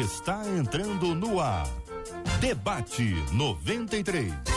está entrando no ar. Debate 93.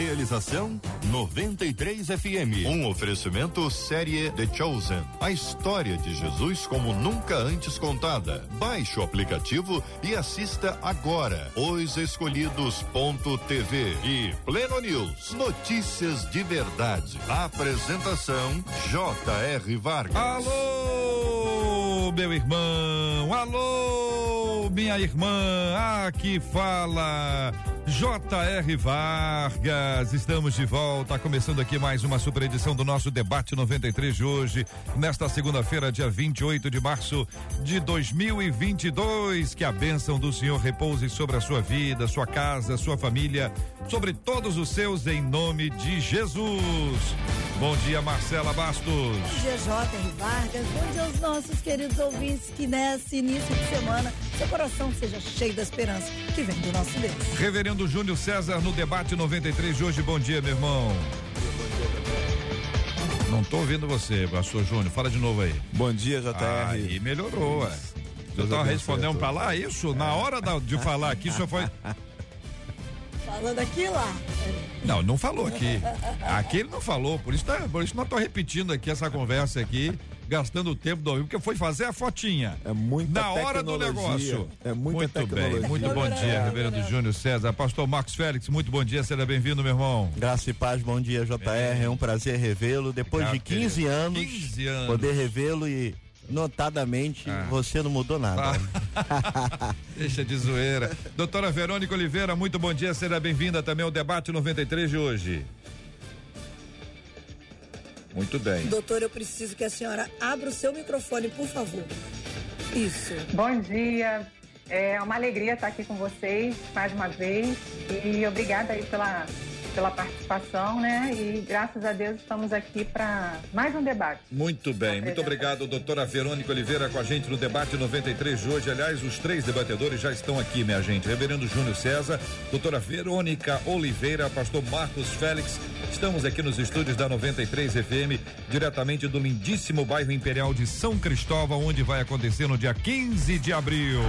Realização 93 FM. Um oferecimento série The Chosen. A história de Jesus como nunca antes contada. Baixe o aplicativo e assista agora. Os Escolhidos.tv e Pleno News. Notícias de verdade. Apresentação J.R. Vargas. Alô, meu irmão. Alô, minha irmã. Aqui fala J.R. Vargas, estamos de volta, começando aqui mais uma super edição do nosso debate 93 de hoje, nesta segunda-feira, dia 28 de março de 2022. Que a bênção do Senhor repouse sobre a sua vida, sua casa, sua família, sobre todos os seus, em nome de Jesus. Bom dia, Marcela Bastos. Bom dia, J.R. Vargas. Bom dia aos nossos queridos ouvintes que nesse início de semana seu coração seja cheio da esperança que vem do nosso Deus. Reverendo Júnior César no debate 93 de hoje. Bom dia, meu irmão. Não tô ouvindo você, pastor Júnior. Fala de novo aí. Bom dia, JR. Aí melhorou, ué. Eu tava respondendo pra lá isso, na hora da, de falar aqui, só foi. Falando aqui lá. Não, não falou aqui. Aqui ele não falou, por isso, tá, por isso não tô repetindo aqui essa conversa aqui, gastando o tempo do porque foi fazer a fotinha. É muita Na hora do negócio. É muita muito tecnologia. bem, muito bom dia, Reverendo Júnior César. Pastor Marcos Félix, muito bom dia, seja bem-vindo, meu irmão. Graça e paz, bom dia, JR. É, um prazer revê-lo. Depois de 15 anos, 15 anos. poder revê-lo e notadamente Ah. você não mudou nada. Deixa de zoeira. Doutora Verônica Oliveira, muito bom dia, seja bem-vinda também ao debate 93 de hoje. Muito bem. Doutor, eu preciso que a senhora abra o seu microfone, por favor. Isso. Bom dia, é uma alegria estar aqui com vocês mais uma vez e obrigada aí pela, pela participação, né? E graças a Deus estamos aqui para mais um debate. Muito bem, muito obrigado, doutora Verônica Oliveira, com a gente no debate 93 de hoje. Aliás, os três debatedores já estão aqui, minha gente. Reverendo Júnior César, doutora Verônica Oliveira, pastor Marcos Félix. Estamos aqui nos estúdios da 93 FM, diretamente do lindíssimo bairro Imperial de São Cristóvão, onde vai acontecer no dia 15 de abril.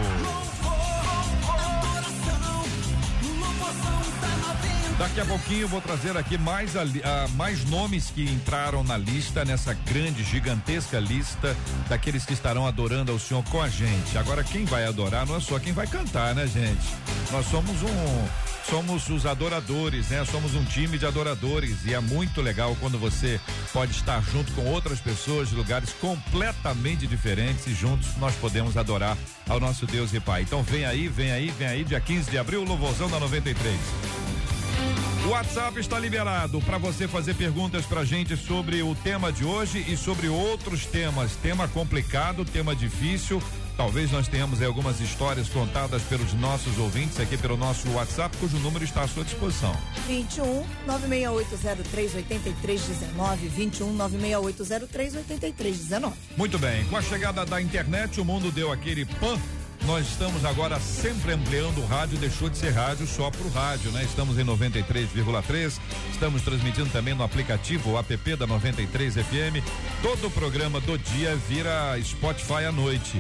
Daqui a pouquinho vou trazer aqui mais, a li- ah, mais nomes que entraram na lista, nessa grande, gigantesca lista daqueles que estarão adorando ao Senhor com a gente. Agora, quem vai adorar não é só quem vai cantar, né, gente? Nós somos um. Somos os adoradores, né? Somos um time de adoradores e é muito legal quando você pode estar junto com outras pessoas de lugares completamente diferentes e juntos nós podemos adorar ao nosso Deus e Pai. Então vem aí, vem aí, vem aí, dia 15 de abril, louvorzão da 93. O WhatsApp está liberado para você fazer perguntas pra gente sobre o tema de hoje e sobre outros temas. Tema complicado, tema difícil. Talvez nós tenhamos aí algumas histórias contadas pelos nossos ouvintes aqui pelo nosso WhatsApp, cujo número está à sua disposição. 21 96803 8319. 21 96803 8319. Muito bem, com a chegada da internet, o mundo deu aquele pan. Nós estamos agora sempre ampliando o rádio, deixou de ser rádio só pro rádio, né? Estamos em 93,3, estamos transmitindo também no aplicativo o app da 93 FM. Todo o programa do dia vira Spotify à noite.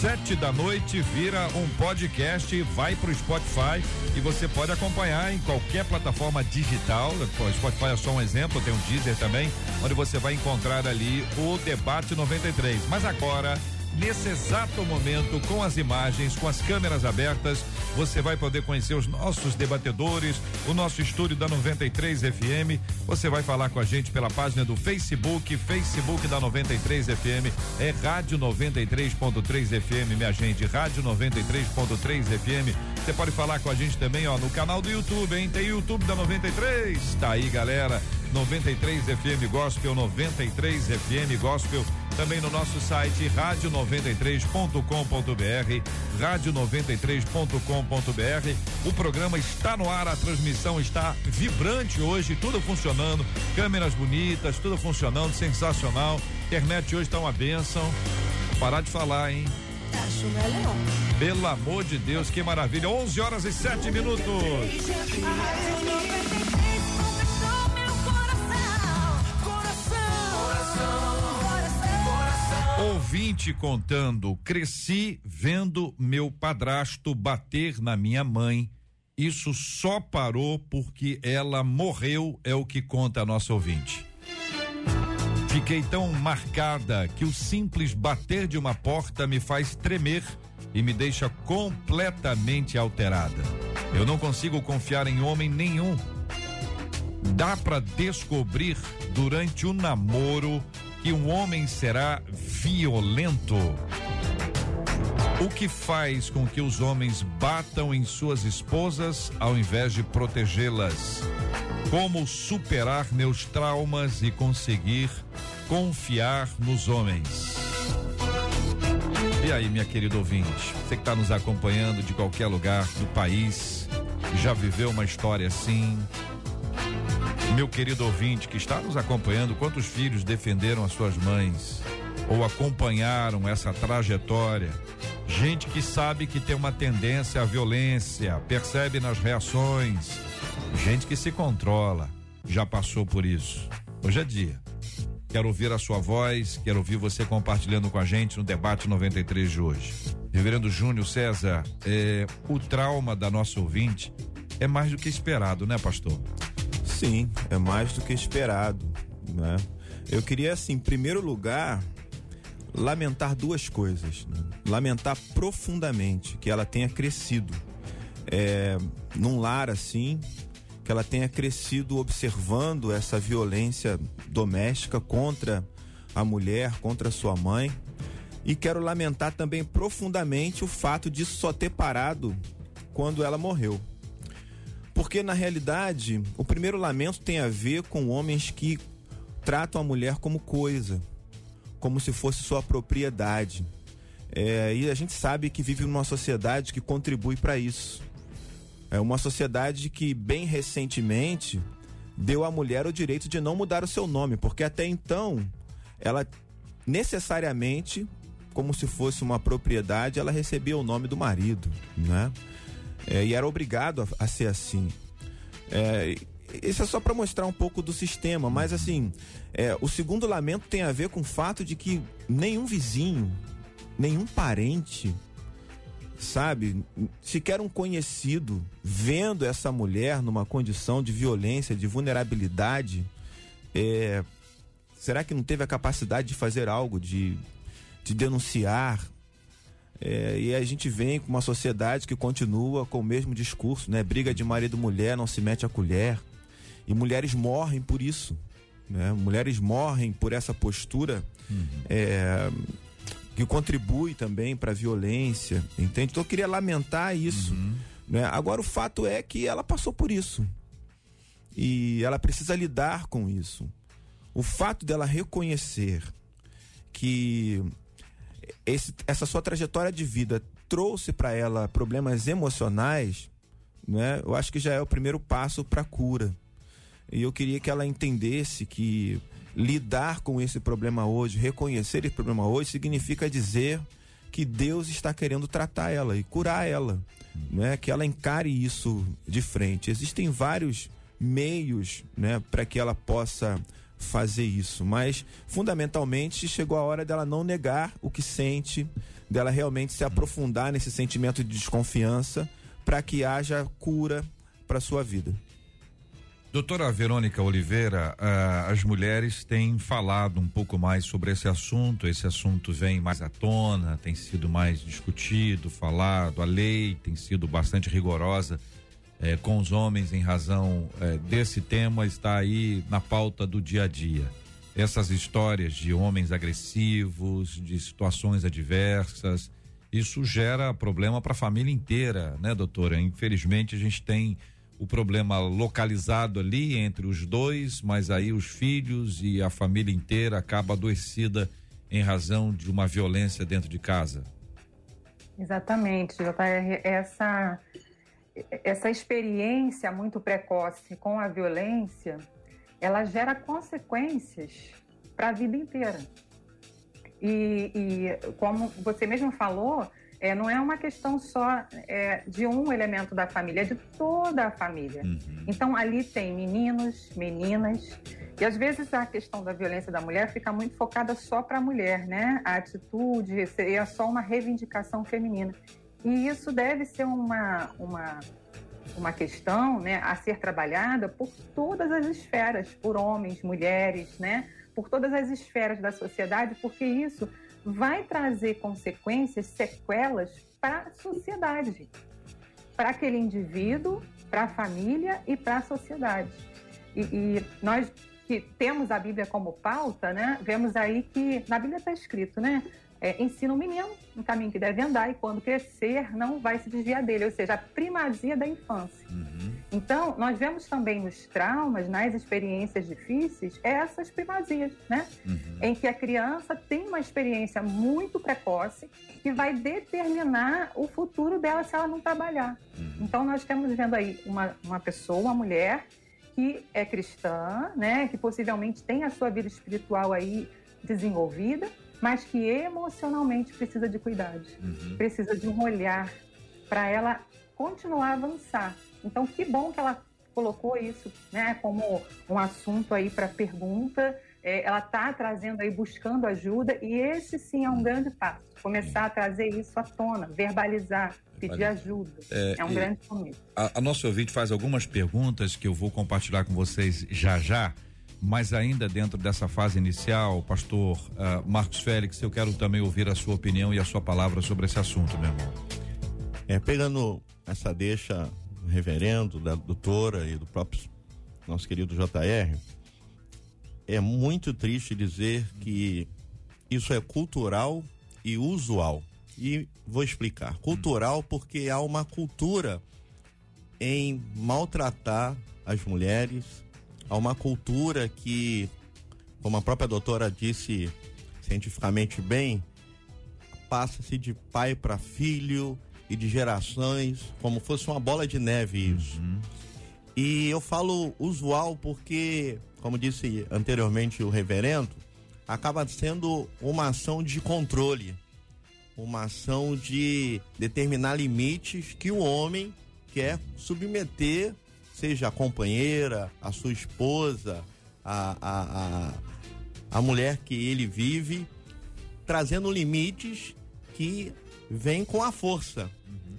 Sete da noite vira um podcast, vai pro Spotify e você pode acompanhar em qualquer plataforma digital. O Spotify é só um exemplo, tem um Deezer também, onde você vai encontrar ali o debate 93. Mas agora Nesse exato momento, com as imagens, com as câmeras abertas, você vai poder conhecer os nossos debatedores, o nosso estúdio da 93 FM. Você vai falar com a gente pela página do Facebook, Facebook da 93 FM, é Rádio 93.3 FM, minha gente, Rádio 93.3 FM. Você pode falar com a gente também, ó, no canal do YouTube, hein? Tem YouTube da 93. Tá aí, galera. 93 FM Gospel, 93 FM Gospel, também no nosso site rádio93.com.br, rádio93.com.br. O programa está no ar, a transmissão está vibrante hoje, tudo funcionando, câmeras bonitas, tudo funcionando, sensacional. Internet hoje está uma benção. Parar de falar, hein? Acho melhor. Pelo amor de Deus, que maravilha. 11 horas e 7 minutos. Ouvinte contando: cresci vendo meu padrasto bater na minha mãe. Isso só parou porque ela morreu, é o que conta a nossa ouvinte. Fiquei tão marcada que o simples bater de uma porta me faz tremer e me deixa completamente alterada. Eu não consigo confiar em homem nenhum. Dá para descobrir durante o namoro que um homem será violento. O que faz com que os homens batam em suas esposas ao invés de protegê-las? Como superar meus traumas e conseguir confiar nos homens? E aí, minha querida ouvinte, você que está nos acompanhando de qualquer lugar do país, já viveu uma história assim? Meu querido ouvinte que está nos acompanhando, quantos filhos defenderam as suas mães ou acompanharam essa trajetória? Gente que sabe que tem uma tendência à violência, percebe nas reações. Gente que se controla, já passou por isso. Hoje é dia. Quero ouvir a sua voz, quero ouvir você compartilhando com a gente no debate 93 de hoje. Reverendo Júnior César, é, o trauma da nossa ouvinte é mais do que esperado, né, pastor? Sim, é mais do que esperado, né? Eu queria, assim, em primeiro lugar, lamentar duas coisas. Né? Lamentar profundamente que ela tenha crescido é, num lar assim, que ela tenha crescido observando essa violência doméstica contra a mulher, contra sua mãe. E quero lamentar também profundamente o fato de só ter parado quando ela morreu. Porque na realidade, o primeiro lamento tem a ver com homens que tratam a mulher como coisa, como se fosse sua propriedade. É, e a gente sabe que vive numa sociedade que contribui para isso. É uma sociedade que, bem recentemente, deu à mulher o direito de não mudar o seu nome, porque até então ela necessariamente, como se fosse uma propriedade, ela recebia o nome do marido, né? É, e era obrigado a, a ser assim. É, isso é só para mostrar um pouco do sistema, mas assim, é, o segundo lamento tem a ver com o fato de que nenhum vizinho, nenhum parente, sabe, sequer um conhecido, vendo essa mulher numa condição de violência, de vulnerabilidade, é, será que não teve a capacidade de fazer algo, de, de denunciar, é, e a gente vem com uma sociedade que continua com o mesmo discurso, né? Briga de marido e mulher, não se mete a colher. E mulheres morrem por isso. Né? Mulheres morrem por essa postura uhum. é, que contribui também para a violência. Entende? Então eu queria lamentar isso. Uhum. Né? Agora o fato é que ela passou por isso. E ela precisa lidar com isso. O fato dela reconhecer que esse, essa sua trajetória de vida trouxe para ela problemas emocionais, né? Eu acho que já é o primeiro passo para cura. E eu queria que ela entendesse que lidar com esse problema hoje, reconhecer esse problema hoje, significa dizer que Deus está querendo tratar ela e curar ela, né? Que ela encare isso de frente. Existem vários meios, né, para que ela possa fazer isso, mas fundamentalmente chegou a hora dela não negar o que sente, dela realmente se aprofundar nesse sentimento de desconfiança para que haja cura para sua vida. Doutora Verônica Oliveira, uh, as mulheres têm falado um pouco mais sobre esse assunto. Esse assunto vem mais à tona, tem sido mais discutido, falado. A lei tem sido bastante rigorosa é, com os homens em razão é, desse tema está aí na pauta do dia a dia. Essas histórias de homens agressivos, de situações adversas, isso gera problema para a família inteira, né, doutora? Infelizmente a gente tem o problema localizado ali entre os dois, mas aí os filhos e a família inteira acaba adoecida em razão de uma violência dentro de casa. Exatamente, JR. Essa essa experiência muito precoce com a violência, ela gera consequências para a vida inteira. E, e, como você mesmo falou, é, não é uma questão só é, de um elemento da família, é de toda a família. Uhum. Então, ali tem meninos, meninas, e às vezes a questão da violência da mulher fica muito focada só para a mulher, né? A atitude seria só uma reivindicação feminina. E isso deve ser uma, uma, uma questão né, a ser trabalhada por todas as esferas, por homens, mulheres, né? Por todas as esferas da sociedade, porque isso vai trazer consequências, sequelas para a sociedade, para aquele indivíduo, para a família e para a sociedade. E, e, nós que temos a Bíblia como pauta, né, vemos aí que na Bíblia está escrito, né, é, ensina o menino no caminho que deve andar e quando crescer não vai se desviar dele, ou seja, a primazia da infância. Uhum. Então, nós vemos também nos traumas, nas experiências difíceis, essas primazias, né? Uhum. Em que a criança tem uma experiência muito precoce que vai determinar o futuro dela se ela não trabalhar. Uhum. Então, nós temos vendo aí uma, uma pessoa, uma mulher que é cristã, né? Que possivelmente tem a sua vida espiritual aí desenvolvida, mas que emocionalmente precisa de cuidado, uhum. precisa de um olhar para ela continuar a avançar. Então, que bom que ela colocou isso, né, como um assunto aí para pergunta. É, ela está trazendo aí, buscando ajuda, e esse sim é um grande passo. Começar a trazer isso à tona, verbalizar, pedir ajuda. É, é um grande começo. A, a nossa ouvinte faz algumas perguntas que eu vou compartilhar com vocês já já. Mas ainda dentro dessa fase inicial, pastor uh, Marcos Félix, eu quero também ouvir a sua opinião e a sua palavra sobre esse assunto, meu irmão. É, pegando essa deixa do reverendo, da doutora e do próprio nosso querido JR, é muito triste dizer que isso é cultural e usual. E vou explicar. Cultural porque há uma cultura em maltratar as mulheres, a uma cultura que, como a própria doutora disse cientificamente bem, passa-se de pai para filho e de gerações, como fosse uma bola de neve isso. Uhum. E eu falo usual porque, como disse anteriormente o reverendo, acaba sendo uma ação de controle, uma ação de determinar limites que o homem quer submeter seja a companheira, a sua esposa, a, a, a, a mulher que ele vive, trazendo limites que vêm com a força. Uhum.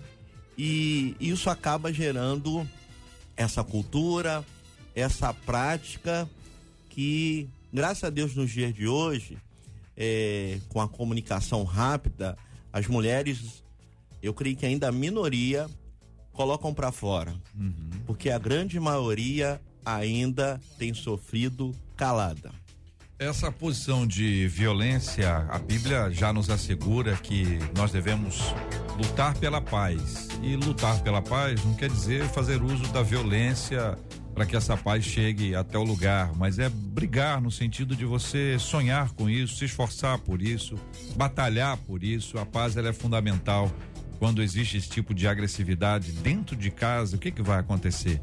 E isso acaba gerando essa cultura, essa prática que, graças a Deus, nos dias de hoje, é, com a comunicação rápida, as mulheres, eu creio que ainda a minoria colocam para fora. Uhum. Porque a grande maioria ainda tem sofrido calada. Essa posição de violência, a Bíblia já nos assegura que nós devemos lutar pela paz. E lutar pela paz não quer dizer fazer uso da violência para que essa paz chegue até o lugar, mas é brigar no sentido de você sonhar com isso, se esforçar por isso, batalhar por isso. A paz ela é fundamental quando existe esse tipo de agressividade dentro de casa, o que que vai acontecer?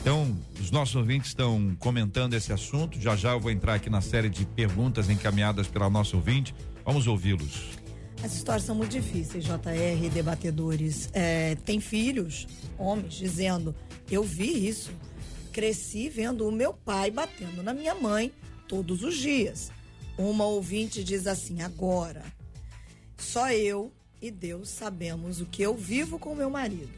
Então, os nossos ouvintes estão comentando esse assunto. Já já eu vou entrar aqui na série de perguntas encaminhadas pela nossa ouvinte. Vamos ouvi-los. As histórias são muito difíceis, JR, debatedores. É, tem filhos, homens, dizendo: Eu vi isso. Cresci vendo o meu pai batendo na minha mãe todos os dias. Uma ouvinte diz assim: Agora, só eu e Deus sabemos o que eu vivo com meu marido,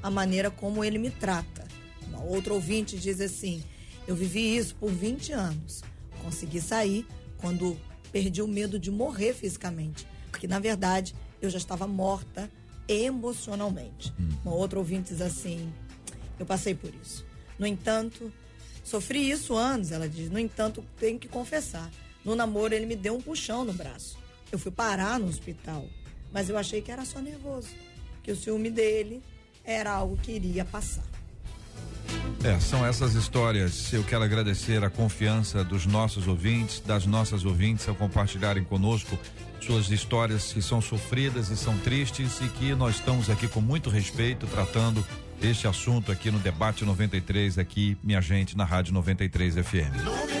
a maneira como ele me trata. Uma outra ouvinte diz assim: Eu vivi isso por 20 anos. Consegui sair quando perdi o medo de morrer fisicamente, porque na verdade eu já estava morta emocionalmente. Hum. Uma outra ouvinte diz assim: Eu passei por isso. No entanto, sofri isso anos, ela diz. No entanto, tenho que confessar. No namoro, ele me deu um puxão no braço. Eu fui parar no hospital. Mas eu achei que era só nervoso. Que o ciúme dele era algo que iria passar. É, são essas histórias. Eu quero agradecer a confiança dos nossos ouvintes, das nossas ouvintes, ao compartilharem conosco suas histórias que são sofridas e são tristes e que nós estamos aqui com muito respeito tratando este assunto aqui no debate 93 aqui, minha gente, na Rádio 93 FM.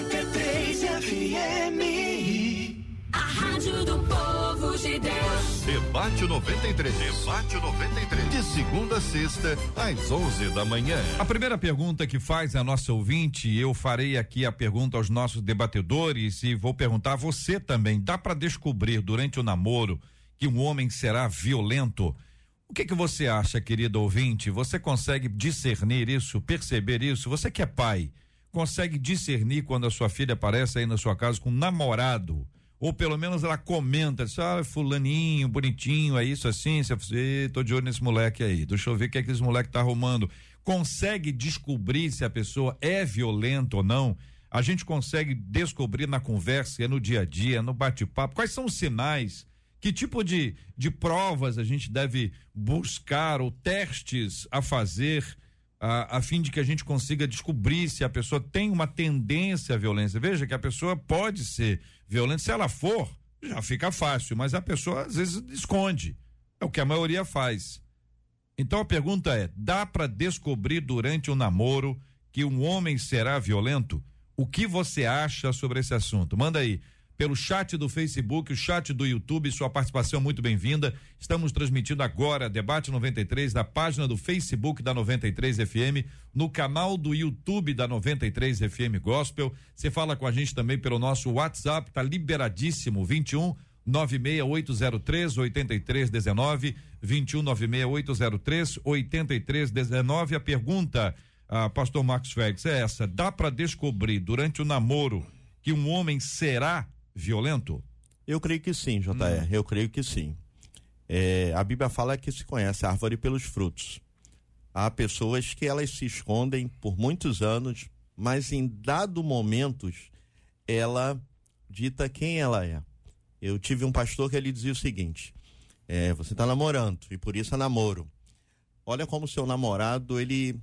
Debate 93. Debate 93. De segunda a sexta, às 11 da manhã. A primeira pergunta que faz a nossa ouvinte, eu farei aqui a pergunta aos nossos debatedores e vou perguntar a você também. Dá para descobrir durante o namoro que um homem será violento? O que que você acha, querido ouvinte? Você consegue discernir isso, perceber isso? Você que é pai, consegue discernir quando a sua filha aparece aí na sua casa com um namorado? Ou pelo menos ela comenta, diz, ah, fulaninho, bonitinho, é isso assim, você, tô de olho nesse moleque aí, deixa eu ver o que é que esse moleque tá arrumando. Consegue descobrir se a pessoa é violenta ou não? A gente consegue descobrir na conversa, no dia a dia, no bate-papo, quais são os sinais? Que tipo de, de provas a gente deve buscar ou testes a fazer a, a, fim de que a gente consiga descobrir se a pessoa tem uma tendência à violência. Veja que a pessoa pode ser violenta, se ela for, já fica fácil, mas a pessoa às vezes esconde. É o que a maioria faz. Então a pergunta é: dá para descobrir durante o um namoro que um homem será violento? O que você acha sobre esse assunto? Manda aí pelo chat do Facebook, o chat do YouTube, sua participação é muito bem-vinda. Estamos transmitindo agora Debate 93 da página do Facebook da 93 FM, no canal do YouTube da 93 FM Gospel. Você fala com a gente também pelo nosso WhatsApp, tá liberadíssimo, 21 96803 8319 21 96803 8319. A pergunta, ah, pastor Marcos Félix, é essa: dá para descobrir durante o namoro que um homem será violento? Eu creio que sim, JR. Hum. Eu creio que sim. É, a Bíblia fala que se conhece a árvore pelos frutos. Há pessoas que elas se escondem por muitos anos, mas em dado momentos ela dita quem ela é. Eu tive um pastor que ele dizia o seguinte: é, você está namorando e por isso é namoro. Olha como seu namorado ele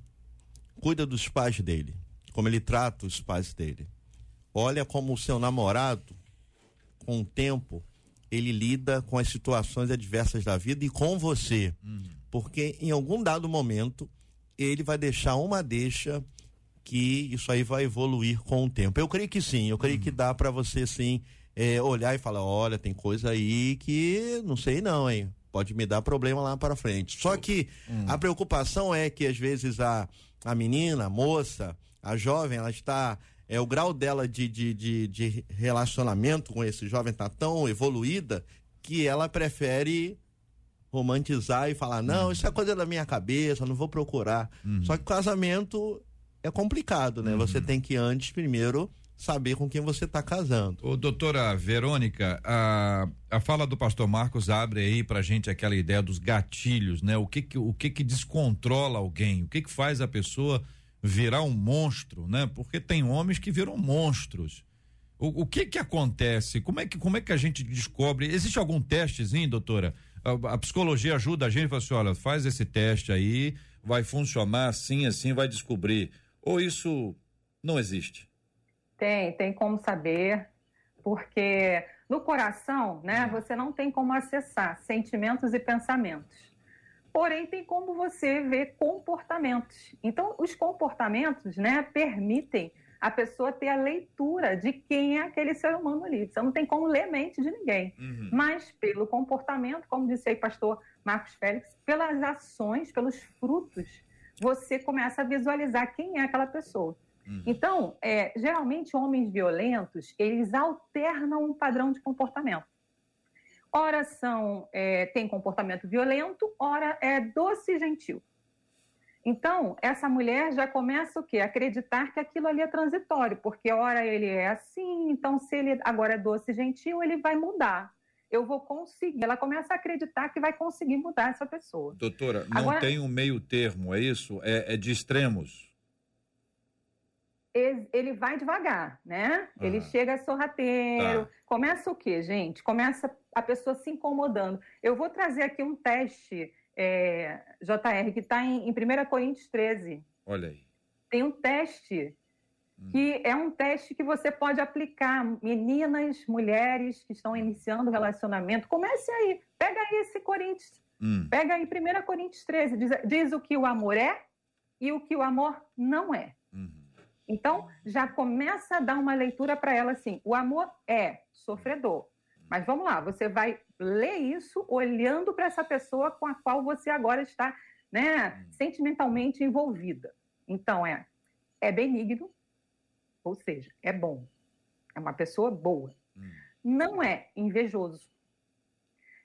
cuida dos pais dele, como ele trata os pais dele. Olha como o seu namorado com o tempo, ele lida com as situações adversas da vida e com você. Uhum. Porque em algum dado momento, ele vai deixar uma deixa que isso aí vai evoluir com o tempo. Eu creio que sim, eu creio uhum. que dá para você sim é, olhar e falar, olha, tem coisa aí que não sei não, hein? Pode me dar problema lá para frente. Só que uhum. a preocupação é que às vezes a, a menina, a moça, a jovem, ela está é, o grau dela de, de, de, de relacionamento com esse jovem tá tão evoluída que ela prefere romantizar e falar, não, uhum. isso é coisa da minha cabeça, não vou procurar. Uhum. Só que casamento é complicado, né? Uhum. Você tem que antes, primeiro, saber com quem você está casando. Ô, doutora Verônica, a, a fala do pastor Marcos abre aí pra gente aquela ideia dos gatilhos, né? O que que, o que que descontrola alguém? O que que faz a pessoa virar um monstro, né? Porque tem homens que viram monstros. O, o que que acontece? Como é que, como é que a gente descobre? Existe algum testezinho, doutora? A, a psicologia ajuda a gente fala assim, olha, faz esse teste aí, vai funcionar assim, assim, vai descobrir. Ou isso não existe? Tem, tem como saber, porque no coração, né, hum. você não tem como acessar sentimentos e pensamentos porém tem como você ver comportamentos. Então, os comportamentos né, permitem a pessoa ter a leitura de quem é aquele ser humano ali. Você não tem como ler mente de ninguém. Uhum. Mas pelo comportamento, como disse aí o pastor Marcos Félix, pelas ações, pelos frutos, você começa a visualizar quem é aquela pessoa. Uhum. Então, é, geralmente, homens violentos, eles alternam um padrão de comportamento. Ora são, é, tem comportamento violento, ora é doce e gentil. Então, essa mulher já começa o quê? Acreditar que aquilo ali é transitório, porque ora ele é assim, então se ele agora é doce e gentil, ele vai mudar. Eu vou conseguir. Ela começa a acreditar que vai conseguir mudar essa pessoa. Doutora, não agora, tem um meio termo, é isso? É, é de extremos ele vai devagar, né? Uhum. Ele chega sorrateiro. Tá. Começa o quê, gente? Começa a pessoa se incomodando. Eu vou trazer aqui um teste, é, JR, que está em, em 1 Coríntios 13. Olha aí. Tem um teste hum. que é um teste que você pode aplicar. Meninas, mulheres que estão iniciando relacionamento, comece aí. Pega aí esse Coríntios. Hum. Pega aí 1 Coríntios 13. Diz, diz o que o amor é e o que o amor não é. Então, já começa a dar uma leitura para ela assim: o amor é sofredor, Mas vamos lá, você vai ler isso olhando para essa pessoa com a qual você agora está né, sentimentalmente envolvida. Então, é, é benigno, ou seja, é bom. É uma pessoa boa. Hum. Não é invejoso.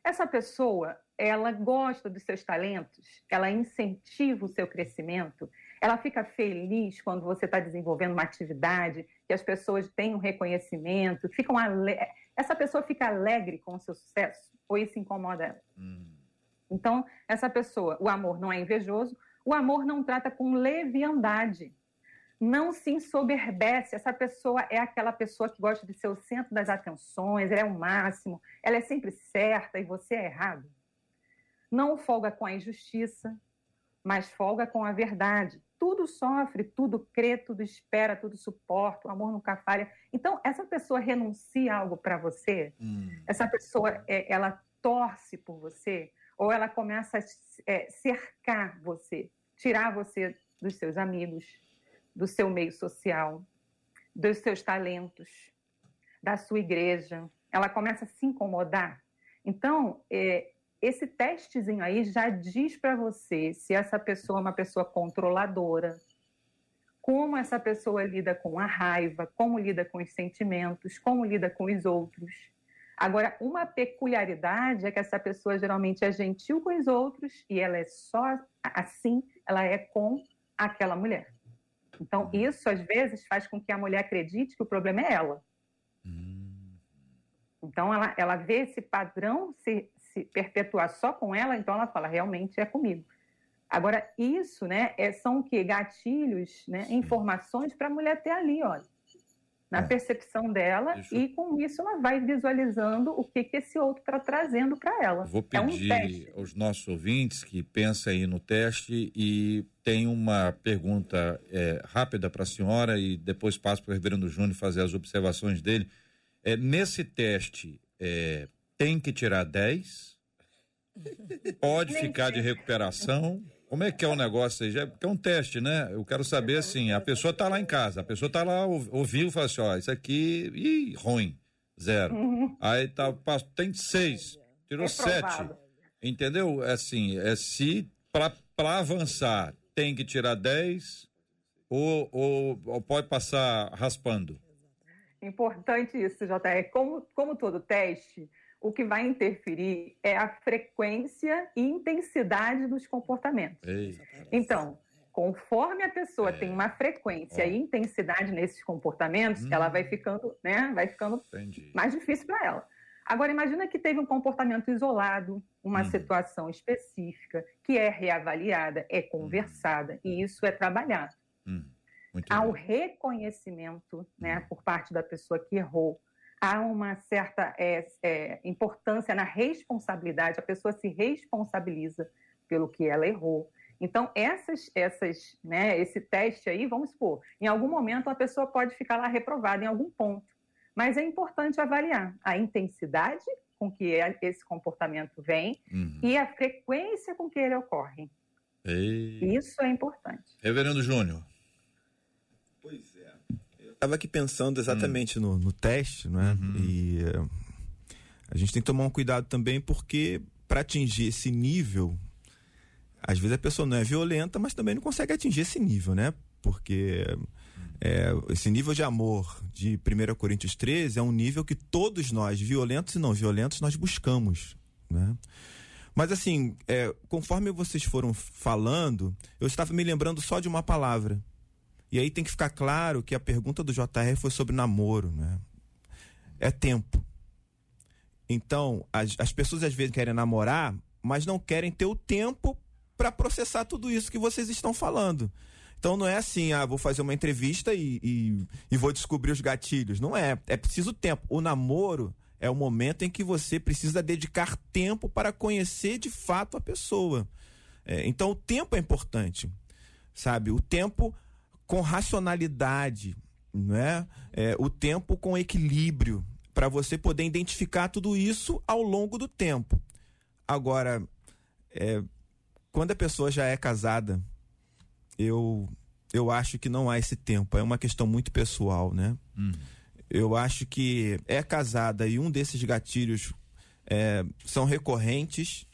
Essa pessoa, ela gosta dos seus talentos, ela incentiva o seu crescimento, ela fica feliz quando você está desenvolvendo uma atividade, que as pessoas têm um reconhecimento, ficam ale... essa pessoa fica alegre com o seu sucesso, ou isso incomoda ela. Hum. Então, essa pessoa, o amor não é invejoso, o amor não trata com leviandade, não se ensoberbece. Essa pessoa é aquela pessoa que gosta de ser o centro das atenções, ela é o máximo, ela é sempre certa e você é errado. Não folga com a injustiça, mas folga com a verdade. Tudo sofre, tudo crê, tudo espera, tudo suporta, o amor nunca falha. Então, essa pessoa renuncia algo para você, hum. essa pessoa, é, ela torce por você, ou ela começa a é, cercar você, tirar você dos seus amigos, do seu meio social, dos seus talentos, da sua igreja. Ela começa a se incomodar. Então, é, esse testezinho aí já diz para você se essa pessoa é uma pessoa controladora, como essa pessoa lida com a raiva, como lida com os sentimentos, como lida com os outros. Agora, uma peculiaridade é que essa pessoa geralmente é gentil com os outros e ela é só assim, ela é com aquela mulher. Então, isso às vezes faz com que a mulher acredite que o problema é ela. Hum. Então, ela, ela vê esse padrão se, se perpetuar só com ela, então ela fala, realmente é comigo. Agora, isso né, é, são o quê? Gatilhos, né, informações para a mulher ter ali, olha na é. percepção dela Deixa... e com isso ela vai visualizando o que, que esse outro está trazendo para ela. Vou pedir é um aos nossos ouvintes que pensem aí no teste e tem uma pergunta é, rápida para a senhora e depois passo para o reverendo Júnior fazer as observações dele. É, nesse teste, é, tem que tirar 10? Pode ficar de recuperação? Como é que é o negócio aí? É um teste, né? Eu quero saber assim, a pessoa está lá em casa, a pessoa está lá, ouviu e fala assim, ó, isso aqui, ih, ruim, zero. Uhum. Aí tá, tem seis, tirou é sete. Entendeu? É assim, é se para avançar tem que tirar dez ou, ou, ou pode passar raspando? Importante isso, JR. Como, como todo teste, o que vai interferir é a frequência e intensidade dos comportamentos. Então, conforme a pessoa é. tem uma frequência e intensidade nesses comportamentos, hum. ela vai ficando, né, vai ficando Entendi. mais difícil para ela. Agora, imagina que teve um comportamento isolado, uma hum. situação específica, que é reavaliada, é conversada, hum. e isso é trabalhado. Hum. Ao reconhecimento né, hum. por parte da pessoa que errou, há uma certa é, é, importância na responsabilidade, a pessoa se responsabiliza pelo que ela errou. Então, essas, essas, né, esse teste aí, vamos supor, em algum momento a pessoa pode ficar lá reprovada em algum ponto, mas é importante avaliar a intensidade com que é, esse comportamento vem uhum. e a frequência com que ele ocorre. Ei. Isso é importante. Reverendo Júnior. Estava aqui pensando exatamente hum. no, no, teste, não é? Uhum. E uh, a gente tem que tomar um cuidado também porque para atingir esse nível, às vezes a pessoa não é violenta, mas também não consegue atingir esse nível, né? Porque é, esse nível de amor de 1 Coríntios 13 é um nível que todos nós, violentos e não violentos, nós buscamos, né? Mas assim, é, conforme vocês foram falando, eu estava me lembrando só de uma palavra, e aí tem que ficar claro que a pergunta do JR foi sobre namoro, né? É tempo. Então, as, as pessoas às vezes querem namorar, mas não querem ter o tempo para processar tudo isso que vocês estão falando. Então não é assim, ah, vou fazer uma entrevista e, e, e, vou descobrir os gatilhos. Não é. É preciso tempo. O namoro é o momento em que você precisa dedicar tempo para conhecer de fato a pessoa. É, então o tempo é importante. Sabe? O tempo com racionalidade, né? É, o tempo com equilíbrio, para você poder identificar tudo isso ao longo do tempo. Agora, é, quando a pessoa já é casada, eu, eu acho que não há esse tempo. É uma questão muito pessoal, né? Hum. eu acho que é casada e um desses gatilhos é, são recorrentes,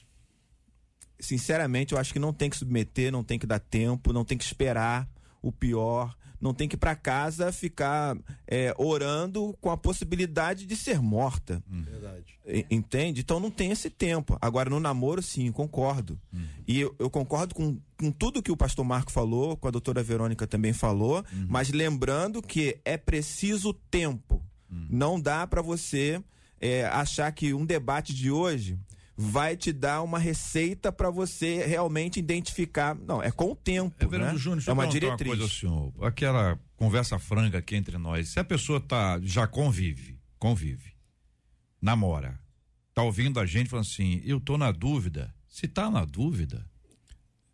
sinceramente, eu acho que não tem que submeter, não tem que dar tempo, não tem que esperar o pior, não tem que ir para casa ficar é, orando com a possibilidade de ser morta. Hum. Verdade. Entende? Então não tem esse tempo. Agora, no namoro, sim, concordo. Hum. E eu, eu, concordo com, com tudo que o pastor Marco falou, com a doutora Verônica também falou, hum. mas lembrando que é preciso tempo. Hum. Não dá para você é, achar que um debate de hoje vai te dar uma receita para você realmente identificar. Não, é com o tempo. É, né? Júnior, é uma diretriz. Uma coisa, senhor, aquela conversa franca aqui entre nós. Se a pessoa tá já convive, convive, namora, tá ouvindo a gente falando assim, eu tô na dúvida. Se tá na dúvida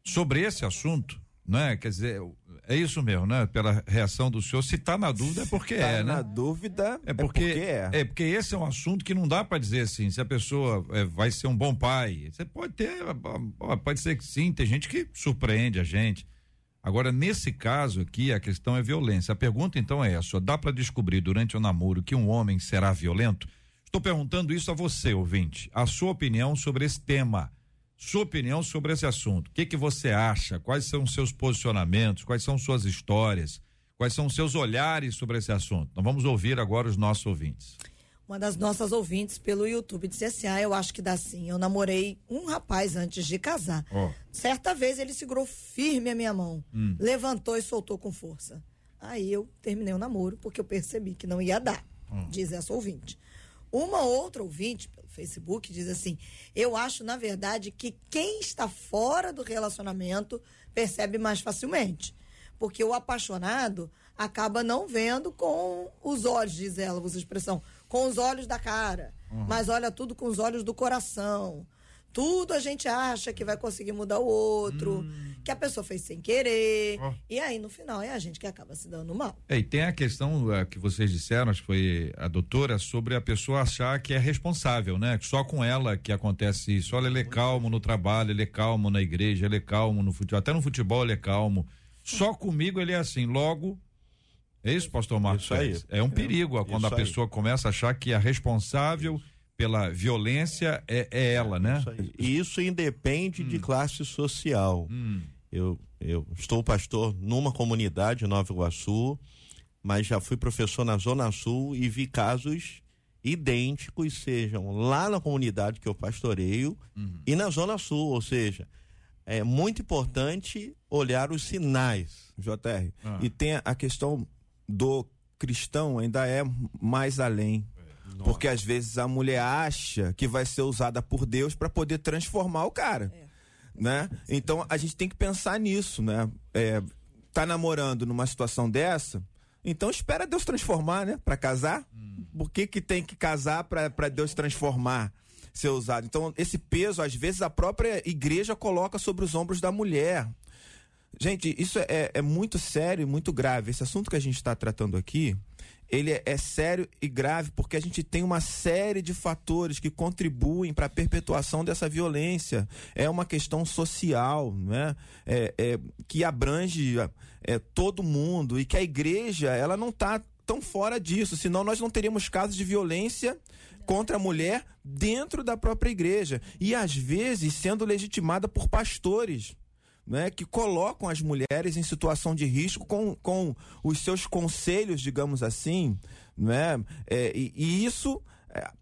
sobre esse assunto, né? Quer dizer, é isso mesmo, né? Pela reação do senhor, se está na dúvida é porque tá é, né? na dúvida é porque, é porque é. É porque esse é um assunto que não dá para dizer assim, se a pessoa é, vai ser um bom pai. Você pode ter, pode ser que sim, tem gente que surpreende a gente. Agora, nesse caso aqui, a questão é violência. A pergunta então é essa: dá para descobrir durante o namoro que um homem será violento? Estou perguntando isso a você, ouvinte. A sua opinião sobre esse tema sua opinião sobre esse assunto. O que, que você acha? Quais são os seus posicionamentos? Quais são suas histórias? Quais são os seus olhares sobre esse assunto? Então vamos ouvir agora os nossos ouvintes. Uma das nossas ouvintes pelo YouTube disse assim: ah, eu acho que dá sim. Eu namorei um rapaz antes de casar. Oh. Certa vez ele segurou firme a minha mão, hum. levantou e soltou com força. Aí eu terminei o namoro porque eu percebi que não ia dar, hum. diz essa ouvinte. Uma outra ouvinte Facebook diz assim: Eu acho, na verdade, que quem está fora do relacionamento percebe mais facilmente. Porque o apaixonado acaba não vendo com os olhos, diz ela, usa a expressão, com os olhos da cara, uhum. mas olha tudo com os olhos do coração. Tudo a gente acha que vai conseguir mudar o outro, hum. que a pessoa fez sem querer. Oh. E aí, no final, é a gente que acaba se dando mal. É, e tem a questão uh, que vocês disseram, acho que foi a doutora, sobre a pessoa achar que é responsável, né? Só com ela que acontece isso. Olha, ele é calmo no trabalho, ele é calmo na igreja, ele é calmo no futebol. Até no futebol ele é calmo. Só comigo ele é assim. Logo, é isso, pastor Marcos? Isso aí. É um perigo é, quando a pessoa aí. começa a achar que é responsável pela violência é, é ela, né? Isso e isso independe hum. de classe social. Hum. Eu, eu estou pastor numa comunidade, Nova Iguaçu, mas já fui professor na Zona Sul e vi casos idênticos, sejam lá na comunidade que eu pastoreio uhum. e na Zona Sul, ou seja, é muito importante olhar os sinais. JR. Ah. E tem a questão do cristão ainda é mais além. Nossa. Porque às vezes a mulher acha que vai ser usada por Deus para poder transformar o cara. É. Né? Então a gente tem que pensar nisso, né? É, tá namorando numa situação dessa, então espera Deus transformar, né? Para casar. Hum. Por que, que tem que casar para Deus transformar? Ser usado. Então, esse peso, às vezes, a própria igreja coloca sobre os ombros da mulher. Gente, isso é, é muito sério e muito grave. Esse assunto que a gente está tratando aqui, ele é, é, sério e grave porque a gente tem uma série de fatores que contribuem para a perpetuação dessa violência. É uma questão social, né? É, é que abrange é, todo mundo e que a igreja ela não está tão fora disso, senão nós não teríamos casos de violência contra a mulher dentro da própria igreja e às vezes sendo legitimada por pastores né, que colocam as mulheres em situação de risco com, com os seus conselhos, digamos assim, né? É, e, e isso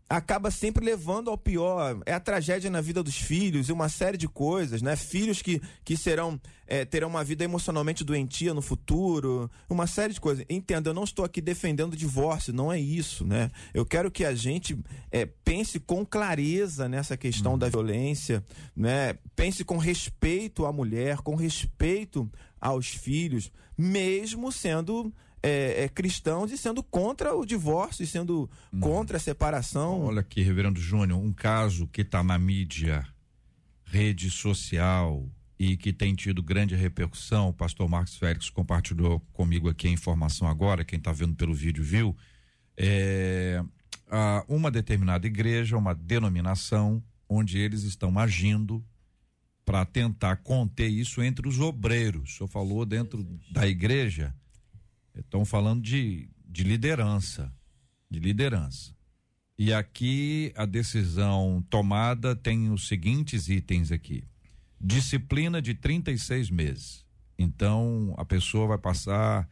acaba sempre levando ao pior. É a tragédia na vida dos filhos e uma série de coisas, né? Filhos que, que serão é, terão uma vida emocionalmente doentia no futuro, uma série de coisas. Entenda, eu não estou aqui defendendo o divórcio, não é isso, né? Eu quero que a gente é, pense com clareza nessa questão hum. da violência, né? Pense com respeito à mulher, com respeito aos filhos, mesmo sendo é, é, cristãos e sendo contra o divórcio, e sendo hum. contra a separação. Olha aqui, Reverendo Júnior, um caso que está na mídia, rede social e que tem tido grande repercussão. O pastor Marcos Félix compartilhou comigo aqui a informação agora, quem está vendo pelo vídeo viu. É, a, uma determinada igreja, uma denominação, onde eles estão agindo para tentar conter isso entre os obreiros. O senhor falou dentro da igreja Estão falando de, de liderança. De liderança. E aqui a decisão tomada tem os seguintes itens aqui: disciplina de 36 meses. Então a pessoa vai passar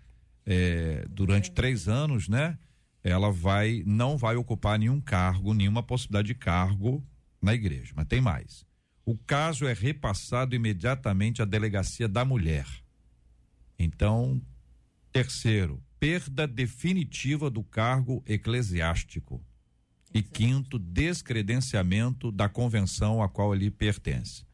é, durante três anos, né? Ela vai não vai ocupar nenhum cargo, nenhuma possibilidade de cargo na igreja. Mas tem mais. O caso é repassado imediatamente à delegacia da mulher. Então, terceiro, perda definitiva do cargo eclesiástico. E quinto, descredenciamento da convenção a qual ele pertence.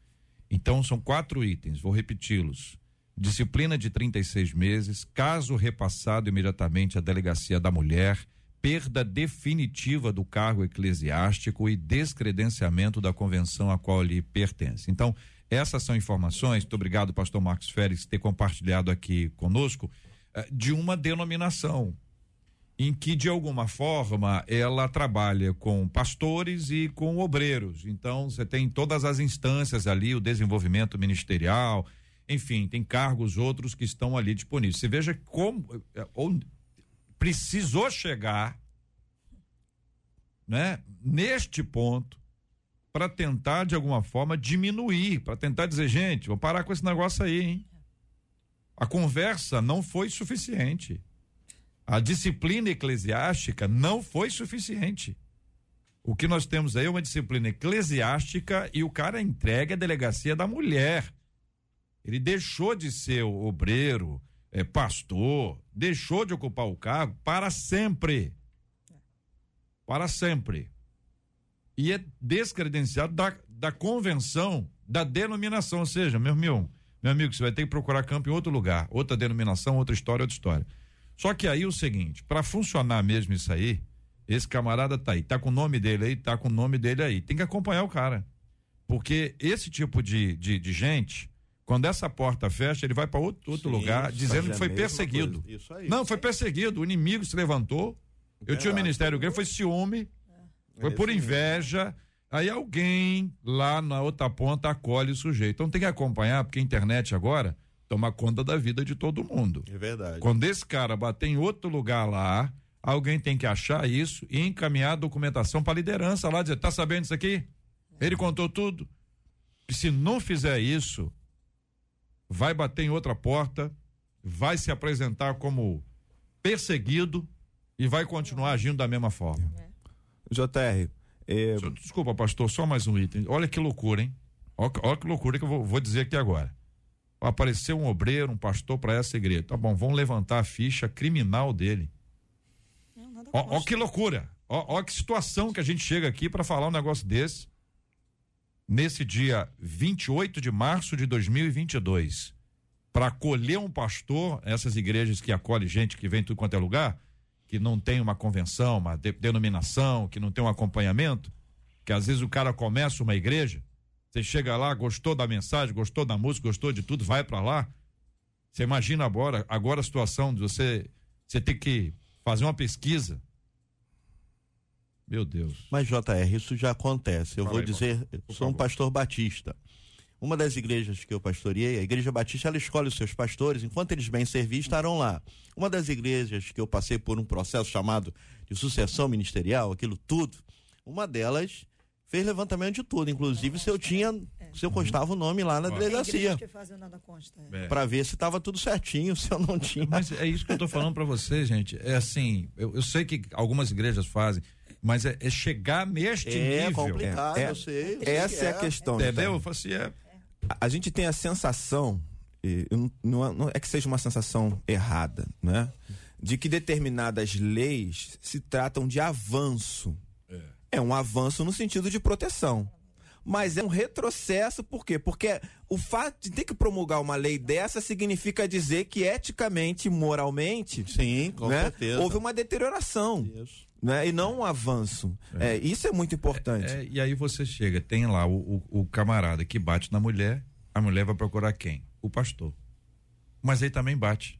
Então, são quatro itens, vou repeti-los. Disciplina de 36 meses, caso repassado imediatamente à delegacia da mulher, perda definitiva do cargo eclesiástico e descredenciamento da convenção a qual ele pertence. Então, essas são informações, muito obrigado, pastor Marcos Félix, ter compartilhado aqui conosco, de uma denominação em que de alguma forma ela trabalha com pastores e com obreiros. Então você tem todas as instâncias ali, o desenvolvimento ministerial, enfim, tem cargos outros que estão ali disponíveis. Você veja como ou, precisou chegar, né, neste ponto para tentar de alguma forma diminuir, para tentar dizer, gente, vou parar com esse negócio aí, hein? A conversa não foi suficiente. A disciplina eclesiástica não foi suficiente. O que nós temos aí é uma disciplina eclesiástica e o cara entrega a delegacia da mulher. Ele deixou de ser obreiro, é, pastor, deixou de ocupar o cargo para sempre. Para sempre. E é descredenciado da, da convenção, da denominação. Ou seja, meu, meu, meu amigo, você vai ter que procurar campo em outro lugar, outra denominação, outra história, outra história. Só que aí o seguinte, para funcionar mesmo isso aí, esse camarada tá aí, tá com o nome dele aí, tá com o nome dele aí. Tem que acompanhar o cara. Porque esse tipo de, de, de gente, quando essa porta fecha, ele vai para outro, outro Sim, lugar dizendo que foi perseguido. Isso aí. Não, foi perseguido. O inimigo se levantou. Eu tinha o ministério grande, foi ciúme, é. foi por inveja. Aí alguém lá na outra ponta acolhe o sujeito. Então tem que acompanhar, porque a internet agora tomar conta da vida de todo mundo. É verdade. Quando esse cara bater em outro lugar lá, alguém tem que achar isso e encaminhar a documentação para a liderança lá, dizer, tá sabendo isso aqui? Ele contou tudo. E se não fizer isso, vai bater em outra porta, vai se apresentar como perseguido e vai continuar agindo da mesma forma. JR. É... Desculpa, pastor, só mais um item. Olha que loucura, hein? Olha, olha que loucura que eu vou, vou dizer aqui agora apareceu um obreiro, um pastor para essa igreja. Tá bom, vamos levantar a ficha criminal dele. Ó, ó que loucura. Ó, ó, que situação que a gente chega aqui para falar um negócio desse. Nesse dia 28 de março de 2022, para acolher um pastor, essas igrejas que acolhem gente que vem tudo quanto é lugar, que não tem uma convenção, uma de, denominação, que não tem um acompanhamento, que às vezes o cara começa uma igreja, você chega lá, gostou da mensagem, gostou da música, gostou de tudo, vai para lá. Você imagina agora, agora a situação de você, você ter que fazer uma pesquisa. Meu Deus. Mas JR, isso já acontece. Eu Fala vou aí, dizer, sou um pastor batista. Uma das igrejas que eu pastoreei, a Igreja Batista, ela escolhe os seus pastores, enquanto eles bem servir, estarão lá. Uma das igrejas que eu passei por um processo chamado de sucessão ministerial, aquilo tudo, uma delas fez levantamento de tudo, inclusive se eu tinha, se eu constava o nome lá na delegacia. É. Para ver se estava tudo certinho, se eu não tinha. Mas é isso que eu estou falando para você, gente. É assim, eu, eu, sei que algumas igrejas fazem, mas é, é chegar neste é nível. Complicado, é complicado, eu sei. essa é. a questão. Entendeu? Então. Assim, é... A, gente tem a sensação, não, não é que seja uma sensação errada, né? De que determinadas leis se tratam de avanço é um avanço no sentido de proteção. Mas é um retrocesso, por quê? Porque o fato de ter que promulgar uma lei dessa significa dizer que eticamente, moralmente, sim, com né, certeza. houve uma deterioração. Isso. Né? E não um avanço. É. é isso é muito importante. É, é, e aí você chega, tem lá o, o, o camarada que bate na mulher, a mulher vai procurar quem? O pastor. Mas aí também bate.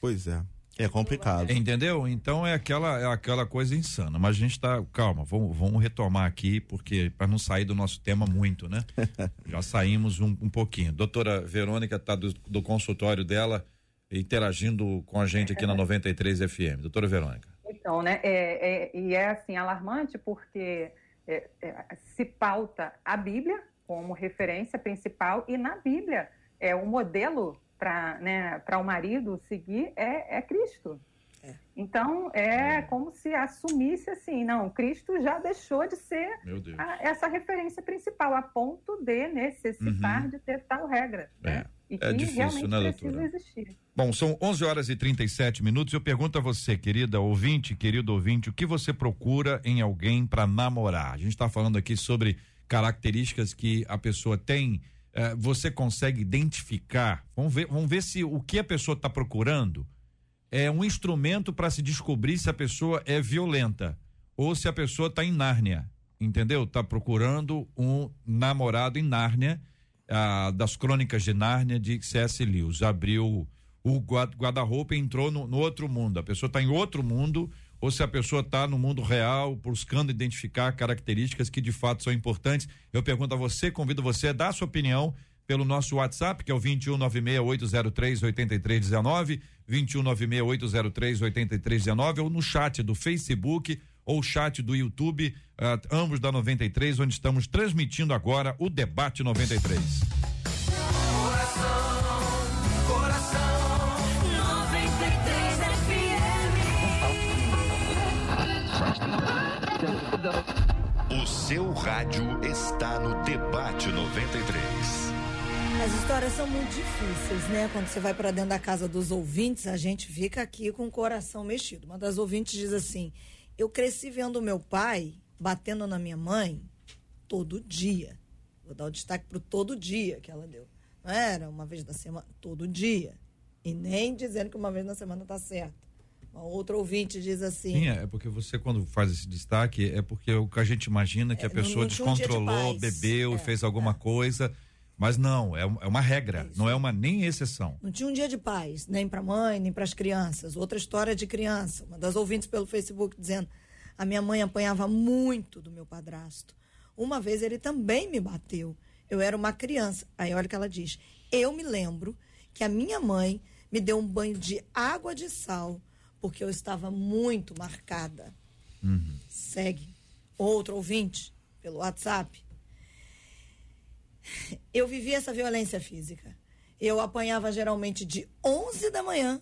Pois é. É complicado. Entendeu? Então é aquela, é aquela coisa insana. Mas a gente tá. Calma, vamos, vamos retomar aqui, porque para não sair do nosso tema muito, né? Já saímos um, um pouquinho. Doutora Verônica está do, do consultório dela interagindo com a gente aqui na 93 FM. Doutora Verônica. Então, né? É, é, e é assim alarmante porque é, é, se pauta a Bíblia como referência principal e na Bíblia é o modelo para né, para o marido seguir é, é Cristo. É. Então é como se assumisse assim, não, Cristo já deixou de ser a, essa referência principal a ponto de necessitar uhum. de ter tal regra. Né? E é difícil, né, doutora? Existir. Bom, são 11 horas e 37 minutos. Eu pergunto a você, querida ouvinte, querido ouvinte, o que você procura em alguém para namorar? A gente está falando aqui sobre características que a pessoa tem. Eh, você consegue identificar? Vamos ver, vamos ver se o que a pessoa está procurando é um instrumento para se descobrir se a pessoa é violenta ou se a pessoa está em Nárnia, entendeu? Está procurando um namorado em Nárnia ah, das Crônicas de Nárnia de C.S. Lewis. Abriu o guarda-roupa e entrou no, no, outro mundo. A pessoa está em outro mundo ou se a pessoa está no mundo real, buscando identificar características que de fato são importantes. Eu pergunto a você, convido você a dar a sua opinião pelo nosso WhatsApp, que é o 21968038319, 21968038319, ou no chat do Facebook ou chat do YouTube, uh, ambos da 93, onde estamos transmitindo agora o debate 93. O seu rádio está no Debate 93. As histórias são muito difíceis, né? Quando você vai para dentro da casa dos ouvintes, a gente fica aqui com o coração mexido. Uma das ouvintes diz assim: eu cresci vendo meu pai batendo na minha mãe todo dia. Vou dar o destaque pro todo dia que ela deu. Não era uma vez na semana, todo dia. E nem dizendo que uma vez na semana tá certo. Uma outra ouvinte diz assim. Sim, é porque você, quando faz esse destaque, é porque o que a gente imagina que é, a pessoa descontrolou, de bebeu, é, fez alguma é. coisa. Mas não, é, é uma regra, é não é uma nem exceção. Não tinha um dia de paz, nem para mãe, nem para as crianças. Outra história de criança, uma das ouvintes pelo Facebook dizendo: a minha mãe apanhava muito do meu padrasto. Uma vez ele também me bateu. Eu era uma criança. Aí olha o que ela diz: eu me lembro que a minha mãe me deu um banho de água de sal porque eu estava muito marcada. Uhum. Segue. Outro ouvinte pelo WhatsApp eu vivi essa violência física. Eu apanhava geralmente de 11 da manhã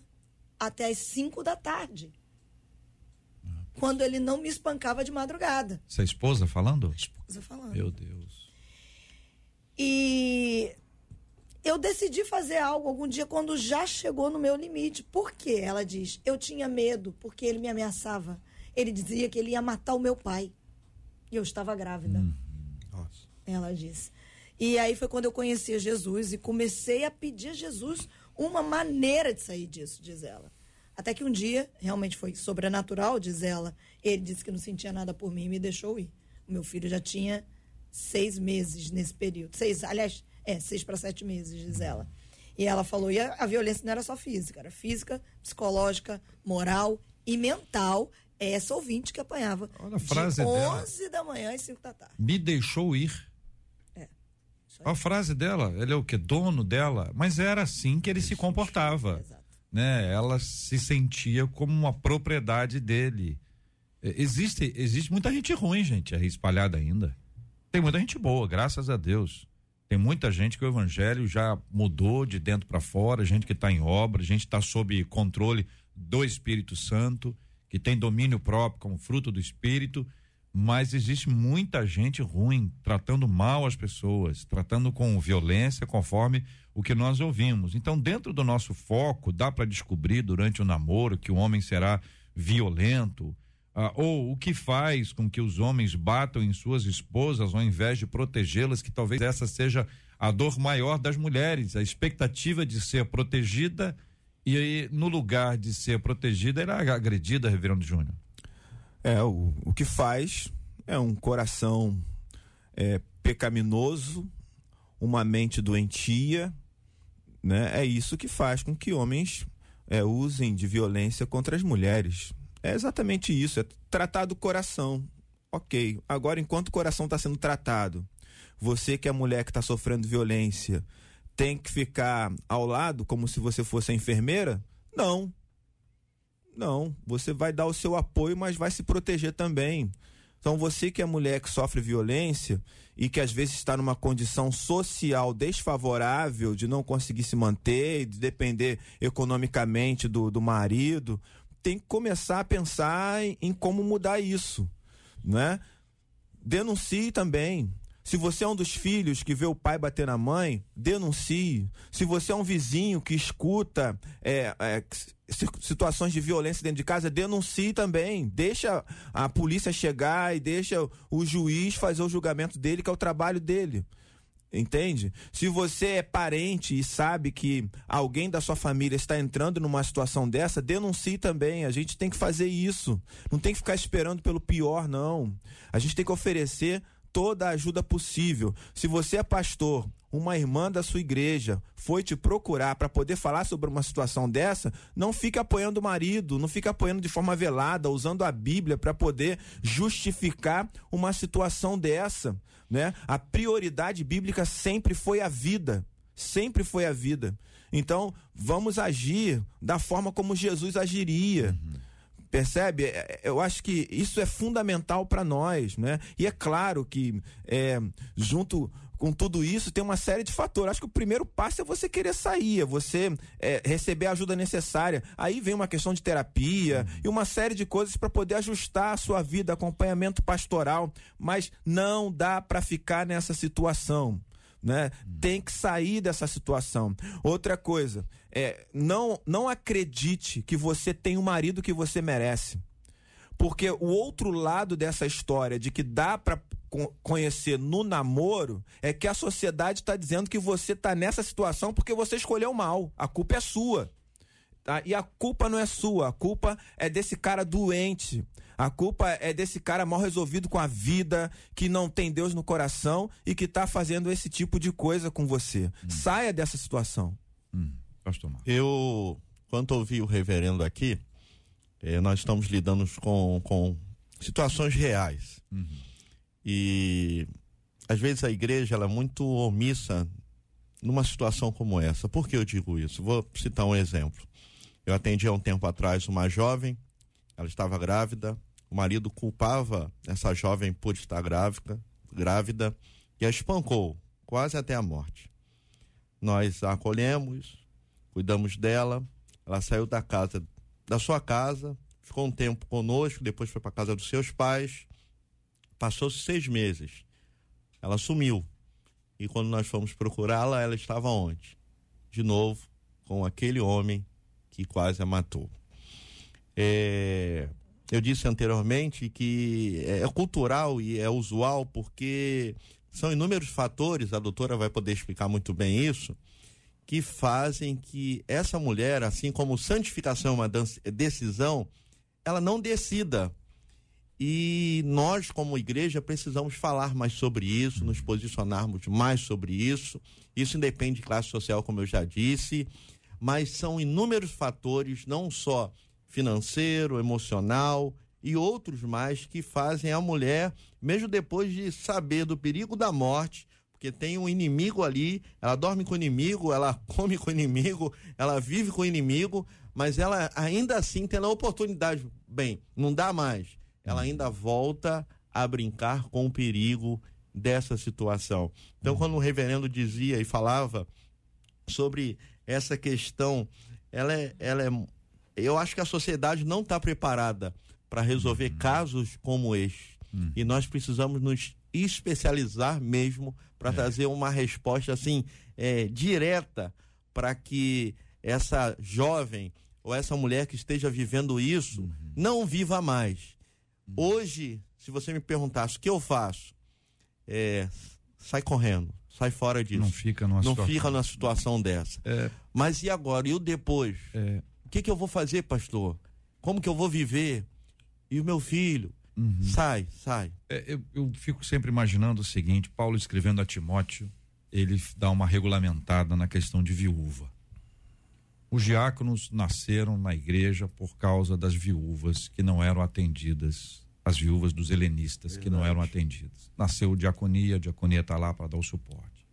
até as 5 da tarde. Quando ele não me espancava de madrugada. Essa esposa falando? A esposa falando. Meu Deus. E eu decidi fazer algo algum dia quando já chegou no meu limite. Por quê? Ela diz: Eu tinha medo porque ele me ameaçava. Ele dizia que ele ia matar o meu pai. E eu estava grávida. Hum, nossa. Ela disse. E aí foi quando eu conheci Jesus e comecei a pedir a Jesus uma maneira de sair disso, diz ela. Até que um dia, realmente foi sobrenatural, diz ela, ele disse que não sentia nada por mim e me deixou ir. O meu filho já tinha seis meses nesse período. Seis, aliás, é, seis para sete meses, diz ela. E ela falou, e a, a, violência não era só física, era física, psicológica, moral e mental. É essa ouvinte que apanhava Olha a frase de 11 dela. da manhã às 5 da tarde. Me deixou ir. A frase dela, ele é o que? Dono dela. Mas era assim que ele se comportava. Né? Ela se sentia como uma propriedade dele. Existe, existe muita gente ruim, gente, aí espalhada ainda. Tem muita gente boa, graças a Deus. Tem muita gente que o evangelho já mudou de dentro para fora, gente que está em obra, gente está sob controle do Espírito Santo, que tem domínio próprio como fruto do Espírito mas existe muita gente ruim, tratando mal as pessoas, tratando com violência, conforme o que nós ouvimos. Então, dentro do nosso foco, dá para descobrir durante o namoro que o homem será violento, ah, ou o que faz com que os homens batam em suas esposas ao invés de protegê-las, que talvez essa seja a dor maior das mulheres, a expectativa de ser protegida e aí, no lugar de ser protegida, era agredida, Reverendo Júnior. É, o, o que faz é um coração é, pecaminoso, uma mente doentia, né? É isso que faz com que homens é, usem de violência contra as mulheres. É exatamente isso, é tratar do coração. Ok, agora enquanto o coração está sendo tratado, você que é a mulher que está sofrendo violência, tem que ficar ao lado como se você fosse a enfermeira? Não. Não, você vai dar o seu apoio, mas vai se proteger também. Então, você que é mulher que sofre violência e que às vezes está numa condição social desfavorável de não conseguir se manter, de depender economicamente do, do marido, tem que começar a pensar em, em como mudar isso, né? Denuncie também. Se você é um dos filhos que vê o pai bater na mãe, denuncie. Se você é um vizinho que escuta é, é, situações de violência dentro de casa, denuncie também. Deixa a polícia chegar e deixa o juiz fazer o julgamento dele, que é o trabalho dele. Entende? Se você é parente e sabe que alguém da sua família está entrando numa situação dessa, denuncie também. A gente tem que fazer isso. Não tem que ficar esperando pelo pior, não. A gente tem que oferecer toda a ajuda possível. Se você é pastor, uma irmã da sua igreja foi te procurar para poder falar sobre uma situação dessa, não fique apoiando o marido, não fique apoiando de forma velada, usando a Bíblia para poder justificar uma situação dessa né? A prioridade bíblica sempre foi a vida, sempre foi a vida. Então, vamos agir da forma como Jesus agiria. Uhum. Percebe? É, é, eu acho que isso é fundamental para nós, né? E é claro que é, junto com tudo isso, tem uma série de fatores. Acho que o primeiro passo é você querer sair, é você é, receber a ajuda necessária. Aí vem uma questão de terapia e uma série de coisas para poder ajustar a sua vida, acompanhamento pastoral. Mas não dá para ficar nessa situação. Né? Tem que sair dessa situação. Outra coisa, é, não, não acredite que você tem o marido que você merece. Porque o outro lado dessa história de que dá para conhecer no namoro é que a sociedade está dizendo que você está nessa situação porque você escolheu mal. A culpa é sua. Tá? E a culpa não é sua, a culpa é desse cara doente. A culpa é desse cara mal resolvido com a vida, que não tem Deus no coração e que está fazendo esse tipo de coisa com você. Hum. Saia dessa situação. Hum. Pastor Marcos. Eu, quando ouvi o reverendo aqui, eh, nós estamos lidando com, com situações reais. Uhum. E às vezes a igreja ela é muito omissa numa situação como essa. Por que eu digo isso? Vou citar um exemplo. Eu atendi há um tempo atrás uma jovem, ela estava grávida, o marido culpava essa jovem por estar grávida, grávida e a espancou quase até a morte. Nós a acolhemos, cuidamos dela, ela saiu da casa, da sua casa, ficou um tempo conosco, depois foi para casa dos seus pais Passou-se seis meses. Ela sumiu. E quando nós fomos procurá-la, ela estava onde? De novo, com aquele homem que quase a matou. É, eu disse anteriormente que é cultural e é usual porque são inúmeros fatores, a doutora vai poder explicar muito bem isso, que fazem que essa mulher, assim como santificação é uma decisão, ela não decida e nós, como igreja, precisamos falar mais sobre isso, nos posicionarmos mais sobre isso. Isso independe de classe social, como eu já disse, mas são inúmeros fatores, não só financeiro, emocional e outros mais, que fazem a mulher, mesmo depois de saber do perigo da morte, porque tem um inimigo ali, ela dorme com o inimigo, ela come com o inimigo, ela vive com o inimigo, mas ela ainda assim tem a oportunidade. Bem, não dá mais ela ainda volta a brincar com o perigo dessa situação. Então, quando o reverendo dizia e falava sobre essa questão, ela é, ela é eu acho que a sociedade não está preparada para resolver uhum. casos como este. Uhum. E nós precisamos nos especializar mesmo para é. trazer uma resposta assim é, direta para que essa jovem ou essa mulher que esteja vivendo isso uhum. não viva mais Hoje, se você me perguntasse o que eu faço, é, sai correndo, sai fora disso. Não fica numa Não situação, fica numa situação dessa. É, Mas e agora? E o depois? É, que, que eu vou fazer, pastor? Como que eu vou viver? E o meu filho? Uhum. Sai, sai. É, eu, eu fico sempre imaginando o seguinte: Paulo escrevendo a Timóteo, ele dá uma regulamentada na questão de viúva. Os diáconos nasceram na igreja por causa das viúvas que não eram atendidas, as viúvas dos helenistas Verdade. que não eram atendidas. Nasceu diaconia, a diaconia está lá para dar o suporte.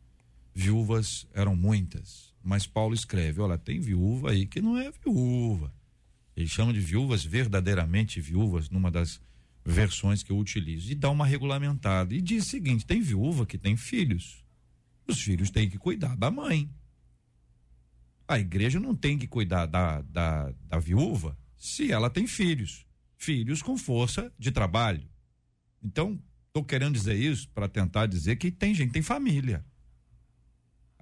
Viúvas eram muitas, mas Paulo escreve: olha, tem viúva aí que não é viúva. Ele chama de viúvas verdadeiramente viúvas, numa das versões que eu utilizo. E dá uma regulamentada. E diz o seguinte: tem viúva que tem filhos. Os filhos têm que cuidar da mãe. A igreja não tem que cuidar da, da, da viúva se ela tem filhos. Filhos com força de trabalho. Então, estou querendo dizer isso para tentar dizer que tem gente, tem família.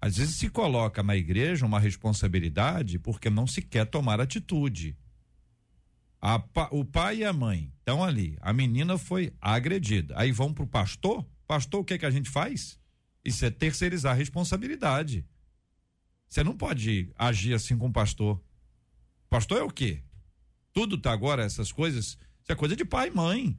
Às vezes se coloca na igreja uma responsabilidade porque não se quer tomar atitude. A, o pai e a mãe estão ali. A menina foi agredida. Aí vão para o pastor. Pastor, o que, que a gente faz? Isso é terceirizar a responsabilidade. Você não pode agir assim com o pastor. Pastor é o quê? Tudo tá agora, essas coisas. Isso é coisa de pai e mãe.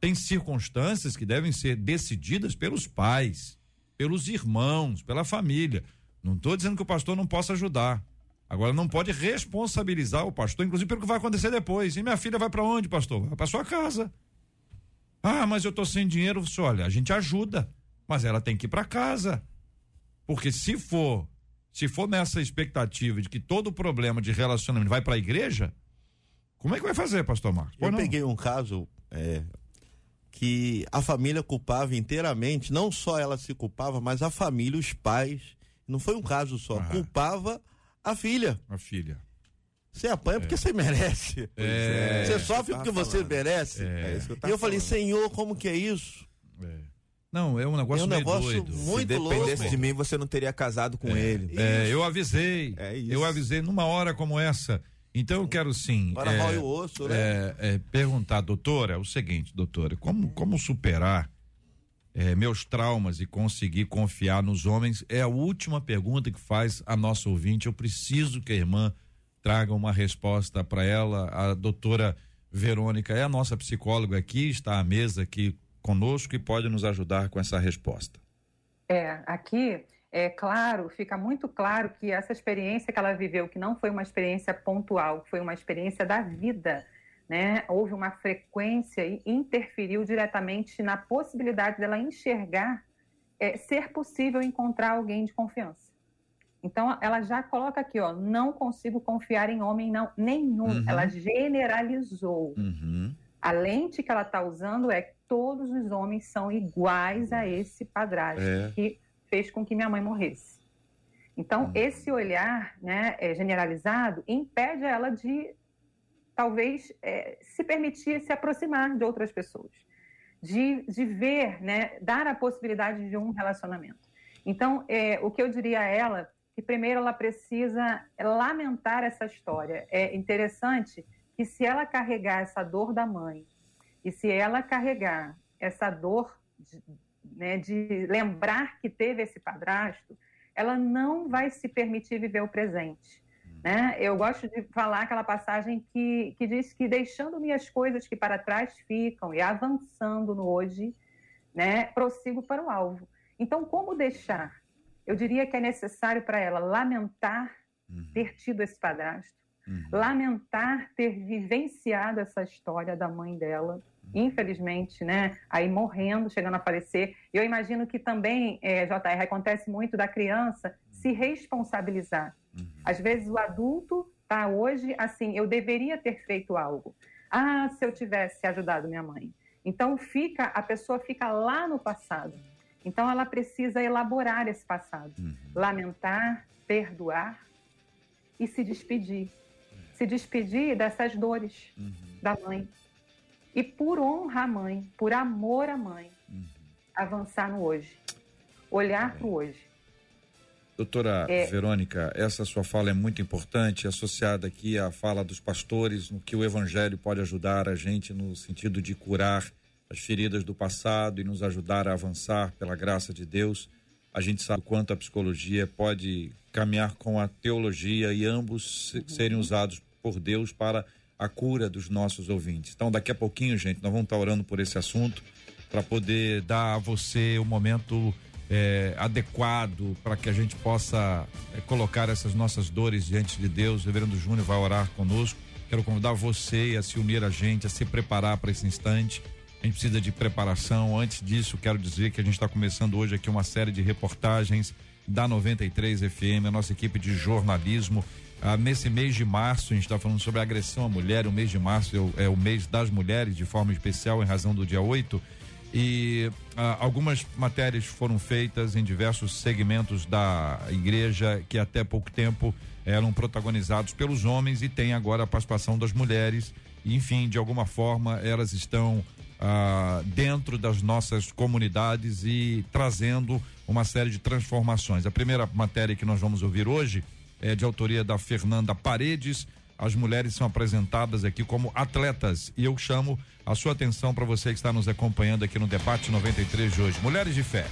Tem circunstâncias que devem ser decididas pelos pais, pelos irmãos, pela família. Não estou dizendo que o pastor não possa ajudar. Agora não pode responsabilizar o pastor, inclusive pelo que vai acontecer depois. E minha filha vai para onde, pastor? Vai para sua casa. Ah, mas eu tô sem dinheiro. Você olha, a gente ajuda, mas ela tem que ir para casa. Porque se for, se for nessa expectativa de que todo problema de relacionamento vai para a igreja, como é que vai fazer, pastor Marcos? eu não? peguei um caso é, que a família culpava inteiramente, não só ela se culpava, mas a família, os pais, não foi um caso só, culpava a filha. A filha. Você apanha é. porque você merece. É. Você sofre porque você merece. É. isso que eu e eu falando. falei, Senhor, como que é isso? É. Não, é um negócio, é um negócio doido. muito Se dependesse louco. de mim, você não teria casado com é, ele. É, eu avisei. É isso. Eu avisei numa hora como essa. Então eu quero sim. Para é, o osso, né? É, é, perguntar, doutora, o seguinte, doutora, como, como superar é, meus traumas e conseguir confiar nos homens? É a última pergunta que faz a nossa ouvinte. Eu preciso que a irmã traga uma resposta para ela. A doutora Verônica é a nossa psicóloga aqui, está à mesa aqui conosco e pode nos ajudar com essa resposta. É, aqui é claro, fica muito claro que essa experiência que ela viveu, que não foi uma experiência pontual, foi uma experiência da vida né, houve uma frequência e interferiu diretamente na possibilidade dela enxergar é, ser possível encontrar alguém de confiança. Então, ela já coloca aqui, ó, não consigo confiar em homem não, nenhum. Uhum. Ela generalizou. Uhum. A lente que ela está usando é que todos os homens são iguais a esse padrasto é. que fez com que minha mãe morresse. Então, uhum. esse olhar né, é, generalizado impede ela de talvez é, se permitir se aproximar de outras pessoas, de, de ver, né, dar a possibilidade de um relacionamento. Então, é, o que eu diria a ela, que primeiro ela precisa lamentar essa história. É interessante que se ela carregar essa dor da mãe e se ela carregar essa dor de, né, de lembrar que teve esse padrasto, ela não vai se permitir viver o presente né? Eu gosto de falar aquela passagem que, que diz que deixando minhas coisas que para trás ficam e avançando no hoje, né, prossigo para o alvo. Então, como deixar? Eu diria que é necessário para ela lamentar uhum. ter tido esse padrasto, uhum. lamentar ter vivenciado essa história da mãe dela. Infelizmente, né, aí morrendo, chegando a falecer. Eu imagino que também, é, JR, acontece muito da criança se responsabilizar Uhum. Às vezes o adulto tá hoje assim, eu deveria ter feito algo. Ah, se eu tivesse ajudado minha mãe. Então fica, a pessoa fica lá no passado. Então ela precisa elaborar esse passado, uhum. lamentar, perdoar e se despedir. Se despedir dessas dores uhum. da mãe. E por honra à mãe, por amor à mãe, uhum. avançar no hoje. Olhar para o hoje. Doutora é... Verônica, essa sua fala é muito importante, associada aqui à fala dos pastores, no que o Evangelho pode ajudar a gente no sentido de curar as feridas do passado e nos ajudar a avançar pela graça de Deus. A gente sabe quanto a psicologia pode caminhar com a teologia e ambos serem usados por Deus para a cura dos nossos ouvintes. Então, daqui a pouquinho, gente, nós vamos estar orando por esse assunto para poder dar a você o momento é, adequado para que a gente possa é, colocar essas nossas dores diante de Deus. O Reverendo Júnior vai orar conosco. Quero convidar você a se unir a gente, a se preparar para esse instante. A gente precisa de preparação. Antes disso, quero dizer que a gente está começando hoje aqui uma série de reportagens da 93 FM, a nossa equipe de jornalismo ah, nesse mês de março, a gente está falando sobre agressão à mulher, o mês de março é o, é o, mês das mulheres, de forma especial, em razão do dia 8. E ah, algumas matérias foram feitas em diversos segmentos da igreja que até pouco tempo eram protagonizados pelos homens e tem agora a participação das mulheres. Enfim, de alguma forma, elas estão ah, dentro das nossas comunidades e trazendo uma série de transformações. A primeira matéria que nós vamos ouvir hoje é de autoria da Fernanda Paredes. As mulheres são apresentadas aqui como atletas e eu chamo a sua atenção para você que está nos acompanhando aqui no debate 93 de hoje. Mulheres de fé.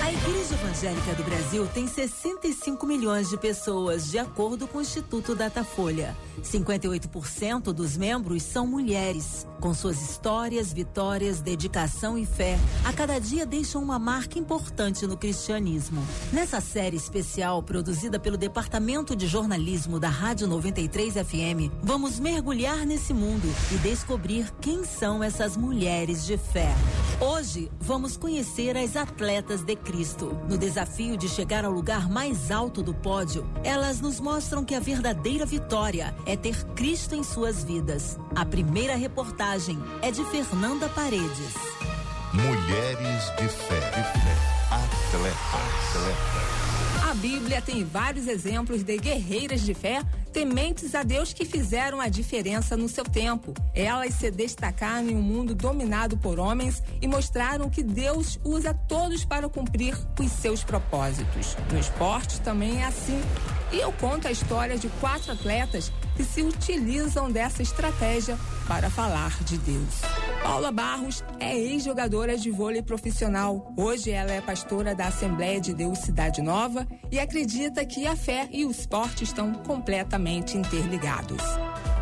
A Igreja Evangélica do Brasil tem 65 milhões de pessoas, de acordo com o Instituto Datafolha. 58% dos membros são mulheres. Com suas histórias, vitórias, dedicação e fé, a cada dia deixam uma marca importante no cristianismo. Nessa série especial produzida pelo Departamento de Jornalismo da Rádio 93 FM, vamos mergulhar nesse mundo e descobrir quem são essas mulheres de fé. Hoje, vamos conhecer as atletas de Cristo. No desafio de chegar ao lugar mais alto do pódio, elas nos mostram que a verdadeira vitória é ter Cristo em suas vidas. A primeira reportagem é de Fernanda Paredes. Mulheres de fé. De fé. Atletas. Atletas. A Bíblia tem vários exemplos de guerreiras de fé tementes a Deus que fizeram a diferença no seu tempo. Elas se destacaram em um mundo dominado por homens e mostraram que Deus usa todos para cumprir os seus propósitos. No esporte também é assim. E eu conto a história de quatro atletas que se utilizam dessa estratégia para falar de Deus. Paula Barros é ex-jogadora de vôlei profissional. Hoje ela é pastora da Assembleia de Deus Cidade Nova e acredita que a fé e o esporte estão completamente interligados.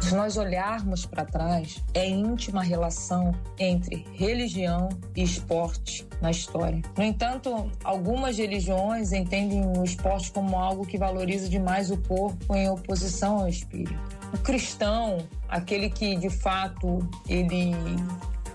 Se nós olharmos para trás, é íntima relação entre religião e esporte na história. No entanto, algumas religiões entendem o esporte como algo que valoriza demais o corpo em oposição ao espírito. O cristão, aquele que de fato ele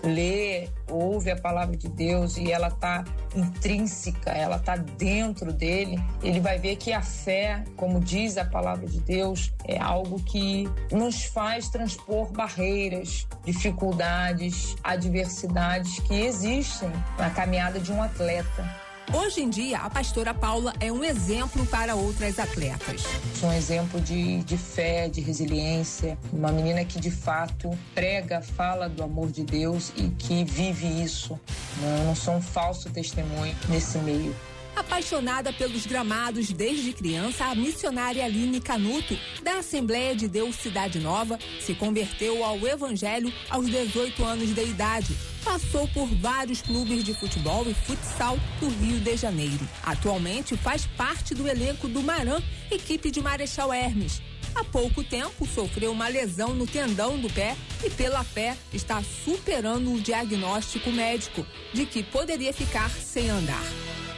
lê, ouve a palavra de Deus e ela está intrínseca, ela está dentro dele, ele vai ver que a fé, como diz a palavra de Deus, é algo que nos faz transpor barreiras, dificuldades, adversidades que existem na caminhada de um atleta. Hoje em dia, a pastora Paula é um exemplo para outras atletas. Um exemplo de, de fé, de resiliência, uma menina que de fato prega, fala do amor de Deus e que vive isso. Eu não sou um falso testemunho nesse meio. Apaixonada pelos gramados desde criança, a missionária Aline Canuto, da Assembleia de Deus Cidade Nova, se converteu ao Evangelho aos 18 anos de idade. Passou por vários clubes de futebol e futsal do Rio de Janeiro. Atualmente faz parte do elenco do Maran, equipe de Marechal Hermes. Há pouco tempo sofreu uma lesão no tendão do pé e, pela fé, está superando o diagnóstico médico de que poderia ficar sem andar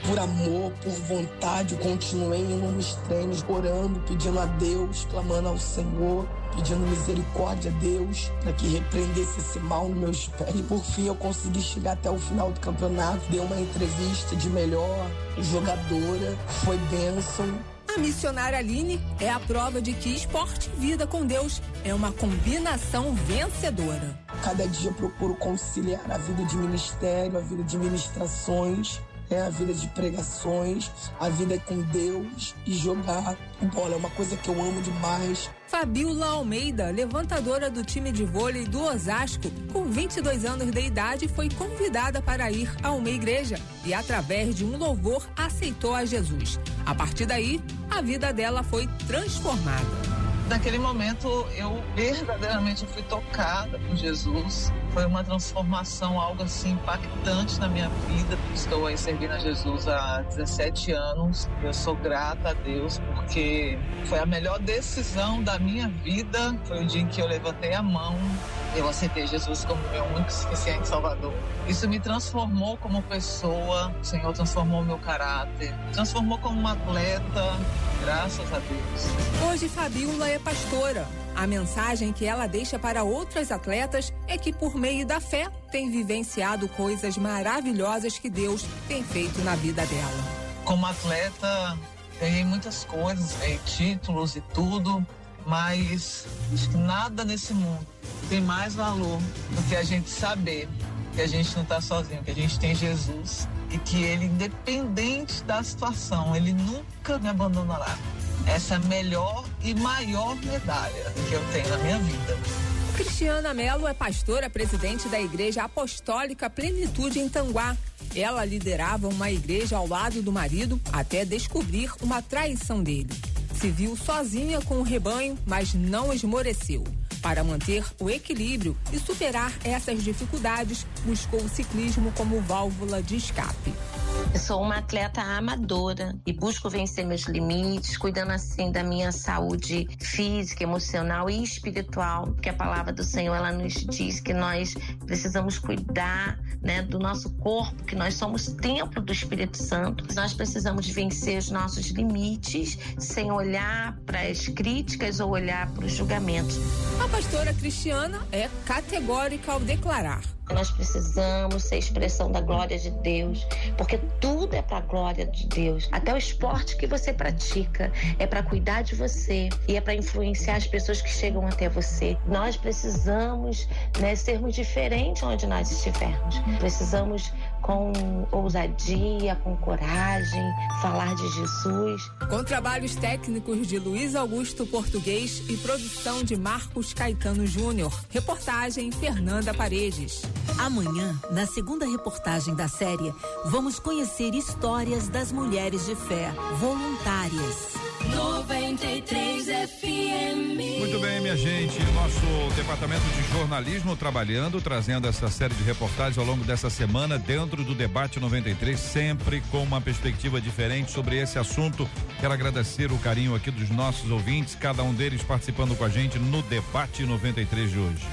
por amor, por vontade, continuei indo nos treinos, orando, pedindo a Deus, clamando ao Senhor, pedindo misericórdia a Deus para que repreendesse esse mal nos meus pés. E por fim eu consegui chegar até o final do campeonato, dei uma entrevista de melhor jogadora, foi bênção. A missionária Aline é a prova de que esporte e vida com Deus é uma combinação vencedora. Cada dia eu procuro conciliar a vida de ministério, a vida de ministrações é a vida de pregações, a vida com Deus e jogar bola. É uma coisa que eu amo demais. Fabiola Almeida, levantadora do time de vôlei do Osasco, com 22 anos de idade, foi convidada para ir a uma igreja e, através de um louvor, aceitou a Jesus. A partir daí, a vida dela foi transformada. Naquele momento eu verdadeiramente fui tocada por Jesus. Foi uma transformação, algo assim impactante na minha vida. Estou aí servindo a Jesus há 17 anos. Eu sou grata a Deus porque foi a melhor decisão da minha vida. Foi o dia em que eu levantei a mão, eu aceitei Jesus como meu único suficiente Salvador. Isso me transformou como pessoa. O Senhor transformou meu caráter, transformou como uma atleta. Graças a Deus. Hoje Fabiola é pastora. A mensagem que ela deixa para outras atletas é que, por meio da fé, tem vivenciado coisas maravilhosas que Deus tem feito na vida dela. Como atleta, ganhei muitas coisas, ganhei títulos e tudo, mas nada nesse mundo tem mais valor do que a gente saber que a gente não está sozinho, que a gente tem Jesus e que ele, independente da situação, ele nunca me abandonará. Essa melhor e maior medalha que eu tenho na minha vida. Cristiana Mello é pastora presidente da Igreja Apostólica Plenitude em Tanguá. Ela liderava uma igreja ao lado do marido até descobrir uma traição dele. Se viu sozinha com o rebanho, mas não esmoreceu. Para manter o equilíbrio e superar essas dificuldades, buscou o ciclismo como válvula de escape. Eu sou uma atleta amadora e busco vencer meus limites, cuidando assim da minha saúde física, emocional e espiritual, porque a palavra do Senhor ela nos diz que nós precisamos cuidar, né, do nosso corpo, que nós somos templo do Espírito Santo. Nós precisamos vencer os nossos limites sem olhar para as críticas ou olhar para os julgamentos. A pastora Cristiana é categórica ao declarar nós precisamos ser expressão da glória de Deus, porque tudo é para a glória de Deus. Até o esporte que você pratica é para cuidar de você e é para influenciar as pessoas que chegam até você. Nós precisamos né, sermos diferentes onde nós estivermos. Precisamos com ousadia, com coragem, falar de Jesus. Com trabalhos técnicos de Luiz Augusto Português e produção de Marcos Caetano Júnior. Reportagem Fernanda Paredes. Amanhã, na segunda reportagem da série, vamos conhecer histórias das mulheres de fé voluntárias. 93 FM. Muito bem, minha gente. Nosso departamento de jornalismo trabalhando, trazendo essa série de reportagens ao longo dessa semana, dentro do debate 93, sempre com uma perspectiva diferente sobre esse assunto. Quero agradecer o carinho aqui dos nossos ouvintes, cada um deles participando com a gente no debate 93 de hoje.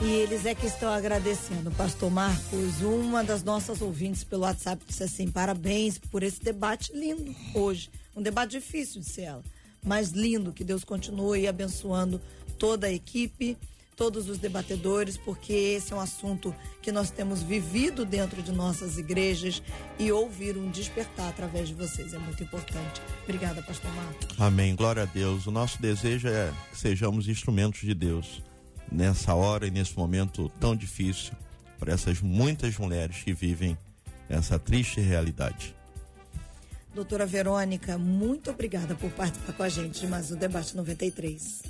E eles é que estão agradecendo. Pastor Marcos, uma das nossas ouvintes pelo WhatsApp disse assim: parabéns por esse debate lindo hoje. Um debate difícil, disse ela, mas lindo. Que Deus continue abençoando toda a equipe, todos os debatedores, porque esse é um assunto que nós temos vivido dentro de nossas igrejas e ouvir um despertar através de vocês é muito importante. Obrigada, Pastor Marcos. Amém. Glória a Deus. O nosso desejo é que sejamos instrumentos de Deus nessa hora e nesse momento tão difícil para essas muitas mulheres que vivem essa triste realidade. Doutora Verônica, muito obrigada por participar com a gente de mais um Debate 93.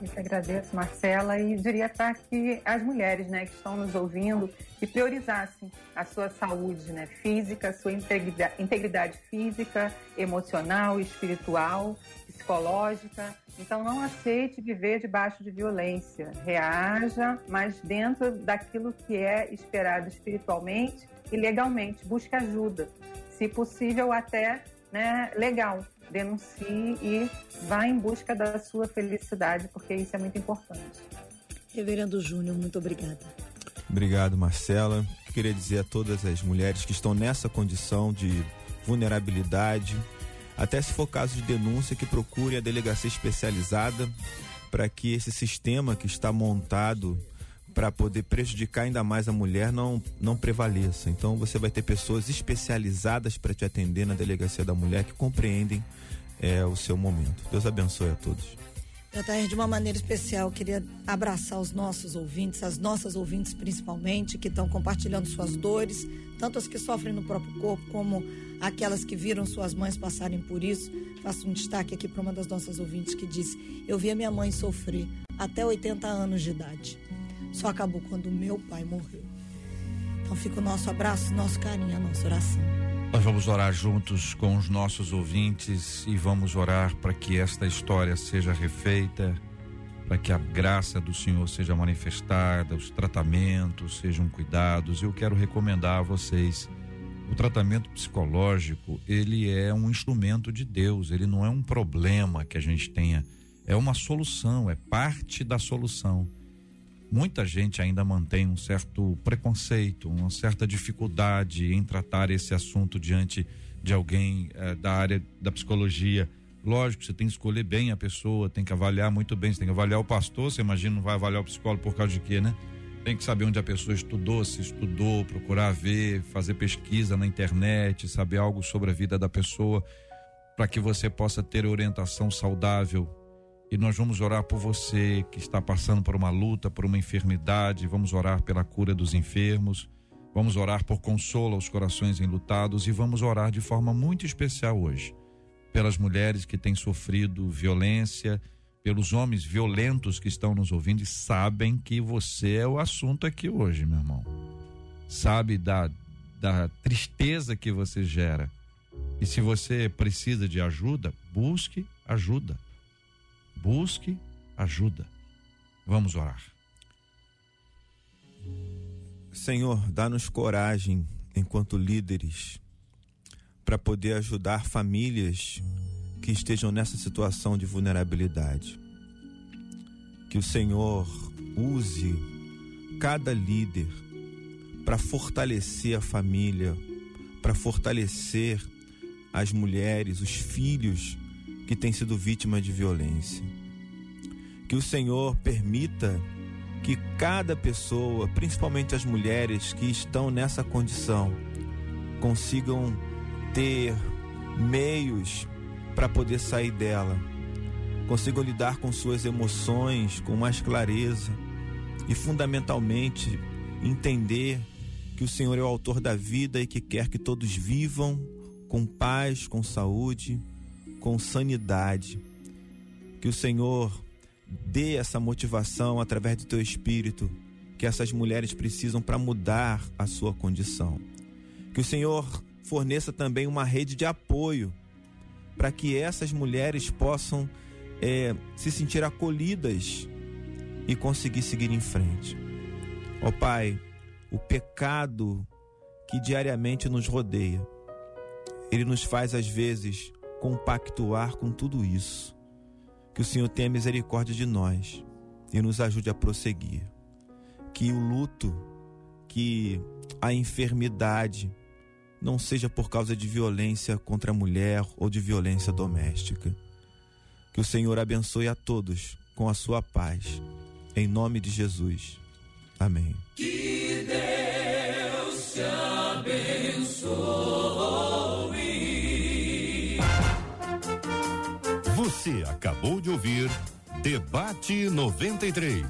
Eu que agradeço, Marcela, e diria para que as mulheres né, que estão nos ouvindo que priorizassem a sua saúde né, física, a sua integridade, integridade física, emocional, espiritual, psicológica. Então, não aceite viver debaixo de violência. Reaja, mas dentro daquilo que é esperado espiritualmente e legalmente. Busque ajuda se possível até né, legal. Denuncie e vá em busca da sua felicidade, porque isso é muito importante. Reverendo Júnior, muito obrigada. Obrigado, Marcela. Queria dizer a todas as mulheres que estão nessa condição de vulnerabilidade, até se for caso de denúncia, que procure a delegacia especializada para que esse sistema que está montado para poder prejudicar ainda mais a mulher não, não prevaleça. Então você vai ter pessoas especializadas para te atender na delegacia da mulher que compreendem é, o seu momento. Deus abençoe a todos. JR, de uma maneira especial, queria abraçar os nossos ouvintes, as nossas ouvintes principalmente, que estão compartilhando suas dores, tanto as que sofrem no próprio corpo, como aquelas que viram suas mães passarem por isso. Faço um destaque aqui para uma das nossas ouvintes que disse: Eu vi a minha mãe sofrer até 80 anos de idade só acabou quando meu pai morreu. Então fica o nosso abraço, nosso carinho, a nossa oração. Nós vamos orar juntos com os nossos ouvintes e vamos orar para que esta história seja refeita, para que a graça do Senhor seja manifestada, os tratamentos sejam cuidados. Eu quero recomendar a vocês o tratamento psicológico, ele é um instrumento de Deus, ele não é um problema que a gente tenha, é uma solução, é parte da solução muita gente ainda mantém um certo preconceito, uma certa dificuldade em tratar esse assunto diante de alguém eh, da área da psicologia. Lógico, você tem que escolher bem a pessoa, tem que avaliar muito bem, você tem que avaliar o pastor, você imagina não vai avaliar o psicólogo por causa de quê, né? Tem que saber onde a pessoa estudou, se estudou, procurar ver, fazer pesquisa na internet, saber algo sobre a vida da pessoa, para que você possa ter orientação saudável E nós vamos orar por você que está passando por uma luta, por uma enfermidade. Vamos orar pela cura dos enfermos. Vamos orar por consolo aos corações enlutados. E vamos orar de forma muito especial hoje pelas mulheres que têm sofrido violência, pelos homens violentos que estão nos ouvindo e sabem que você é o assunto aqui hoje, meu irmão. Sabe da, da tristeza que você gera. E se você precisa de ajuda, busque ajuda. Busque ajuda. Vamos orar. Senhor, dá-nos coragem enquanto líderes para poder ajudar famílias que estejam nessa situação de vulnerabilidade. Que o Senhor use cada líder para fortalecer a família, para fortalecer as mulheres, os filhos que têm sido vítimas de violência. Que o Senhor permita que cada pessoa, principalmente as mulheres que estão nessa condição, consigam ter meios para poder sair dela, consigam lidar com suas emoções com mais clareza e, fundamentalmente, entender que o Senhor é o autor da vida e que quer que todos vivam com paz, com saúde, com sanidade. Que o Senhor dê essa motivação através do teu espírito que essas mulheres precisam para mudar a sua condição. Que o Senhor forneça também uma rede de apoio para que essas mulheres possam é, se sentir acolhidas e conseguir seguir em frente. Ó oh, Pai, o pecado que diariamente nos rodeia, ele nos faz às vezes compactuar com tudo isso. Que o Senhor tenha misericórdia de nós e nos ajude a prosseguir. Que o luto, que a enfermidade, não seja por causa de violência contra a mulher ou de violência doméstica. Que o Senhor abençoe a todos com a sua paz. Em nome de Jesus. Amém. Que Deus te abençoe. Acabou de ouvir Debate 93.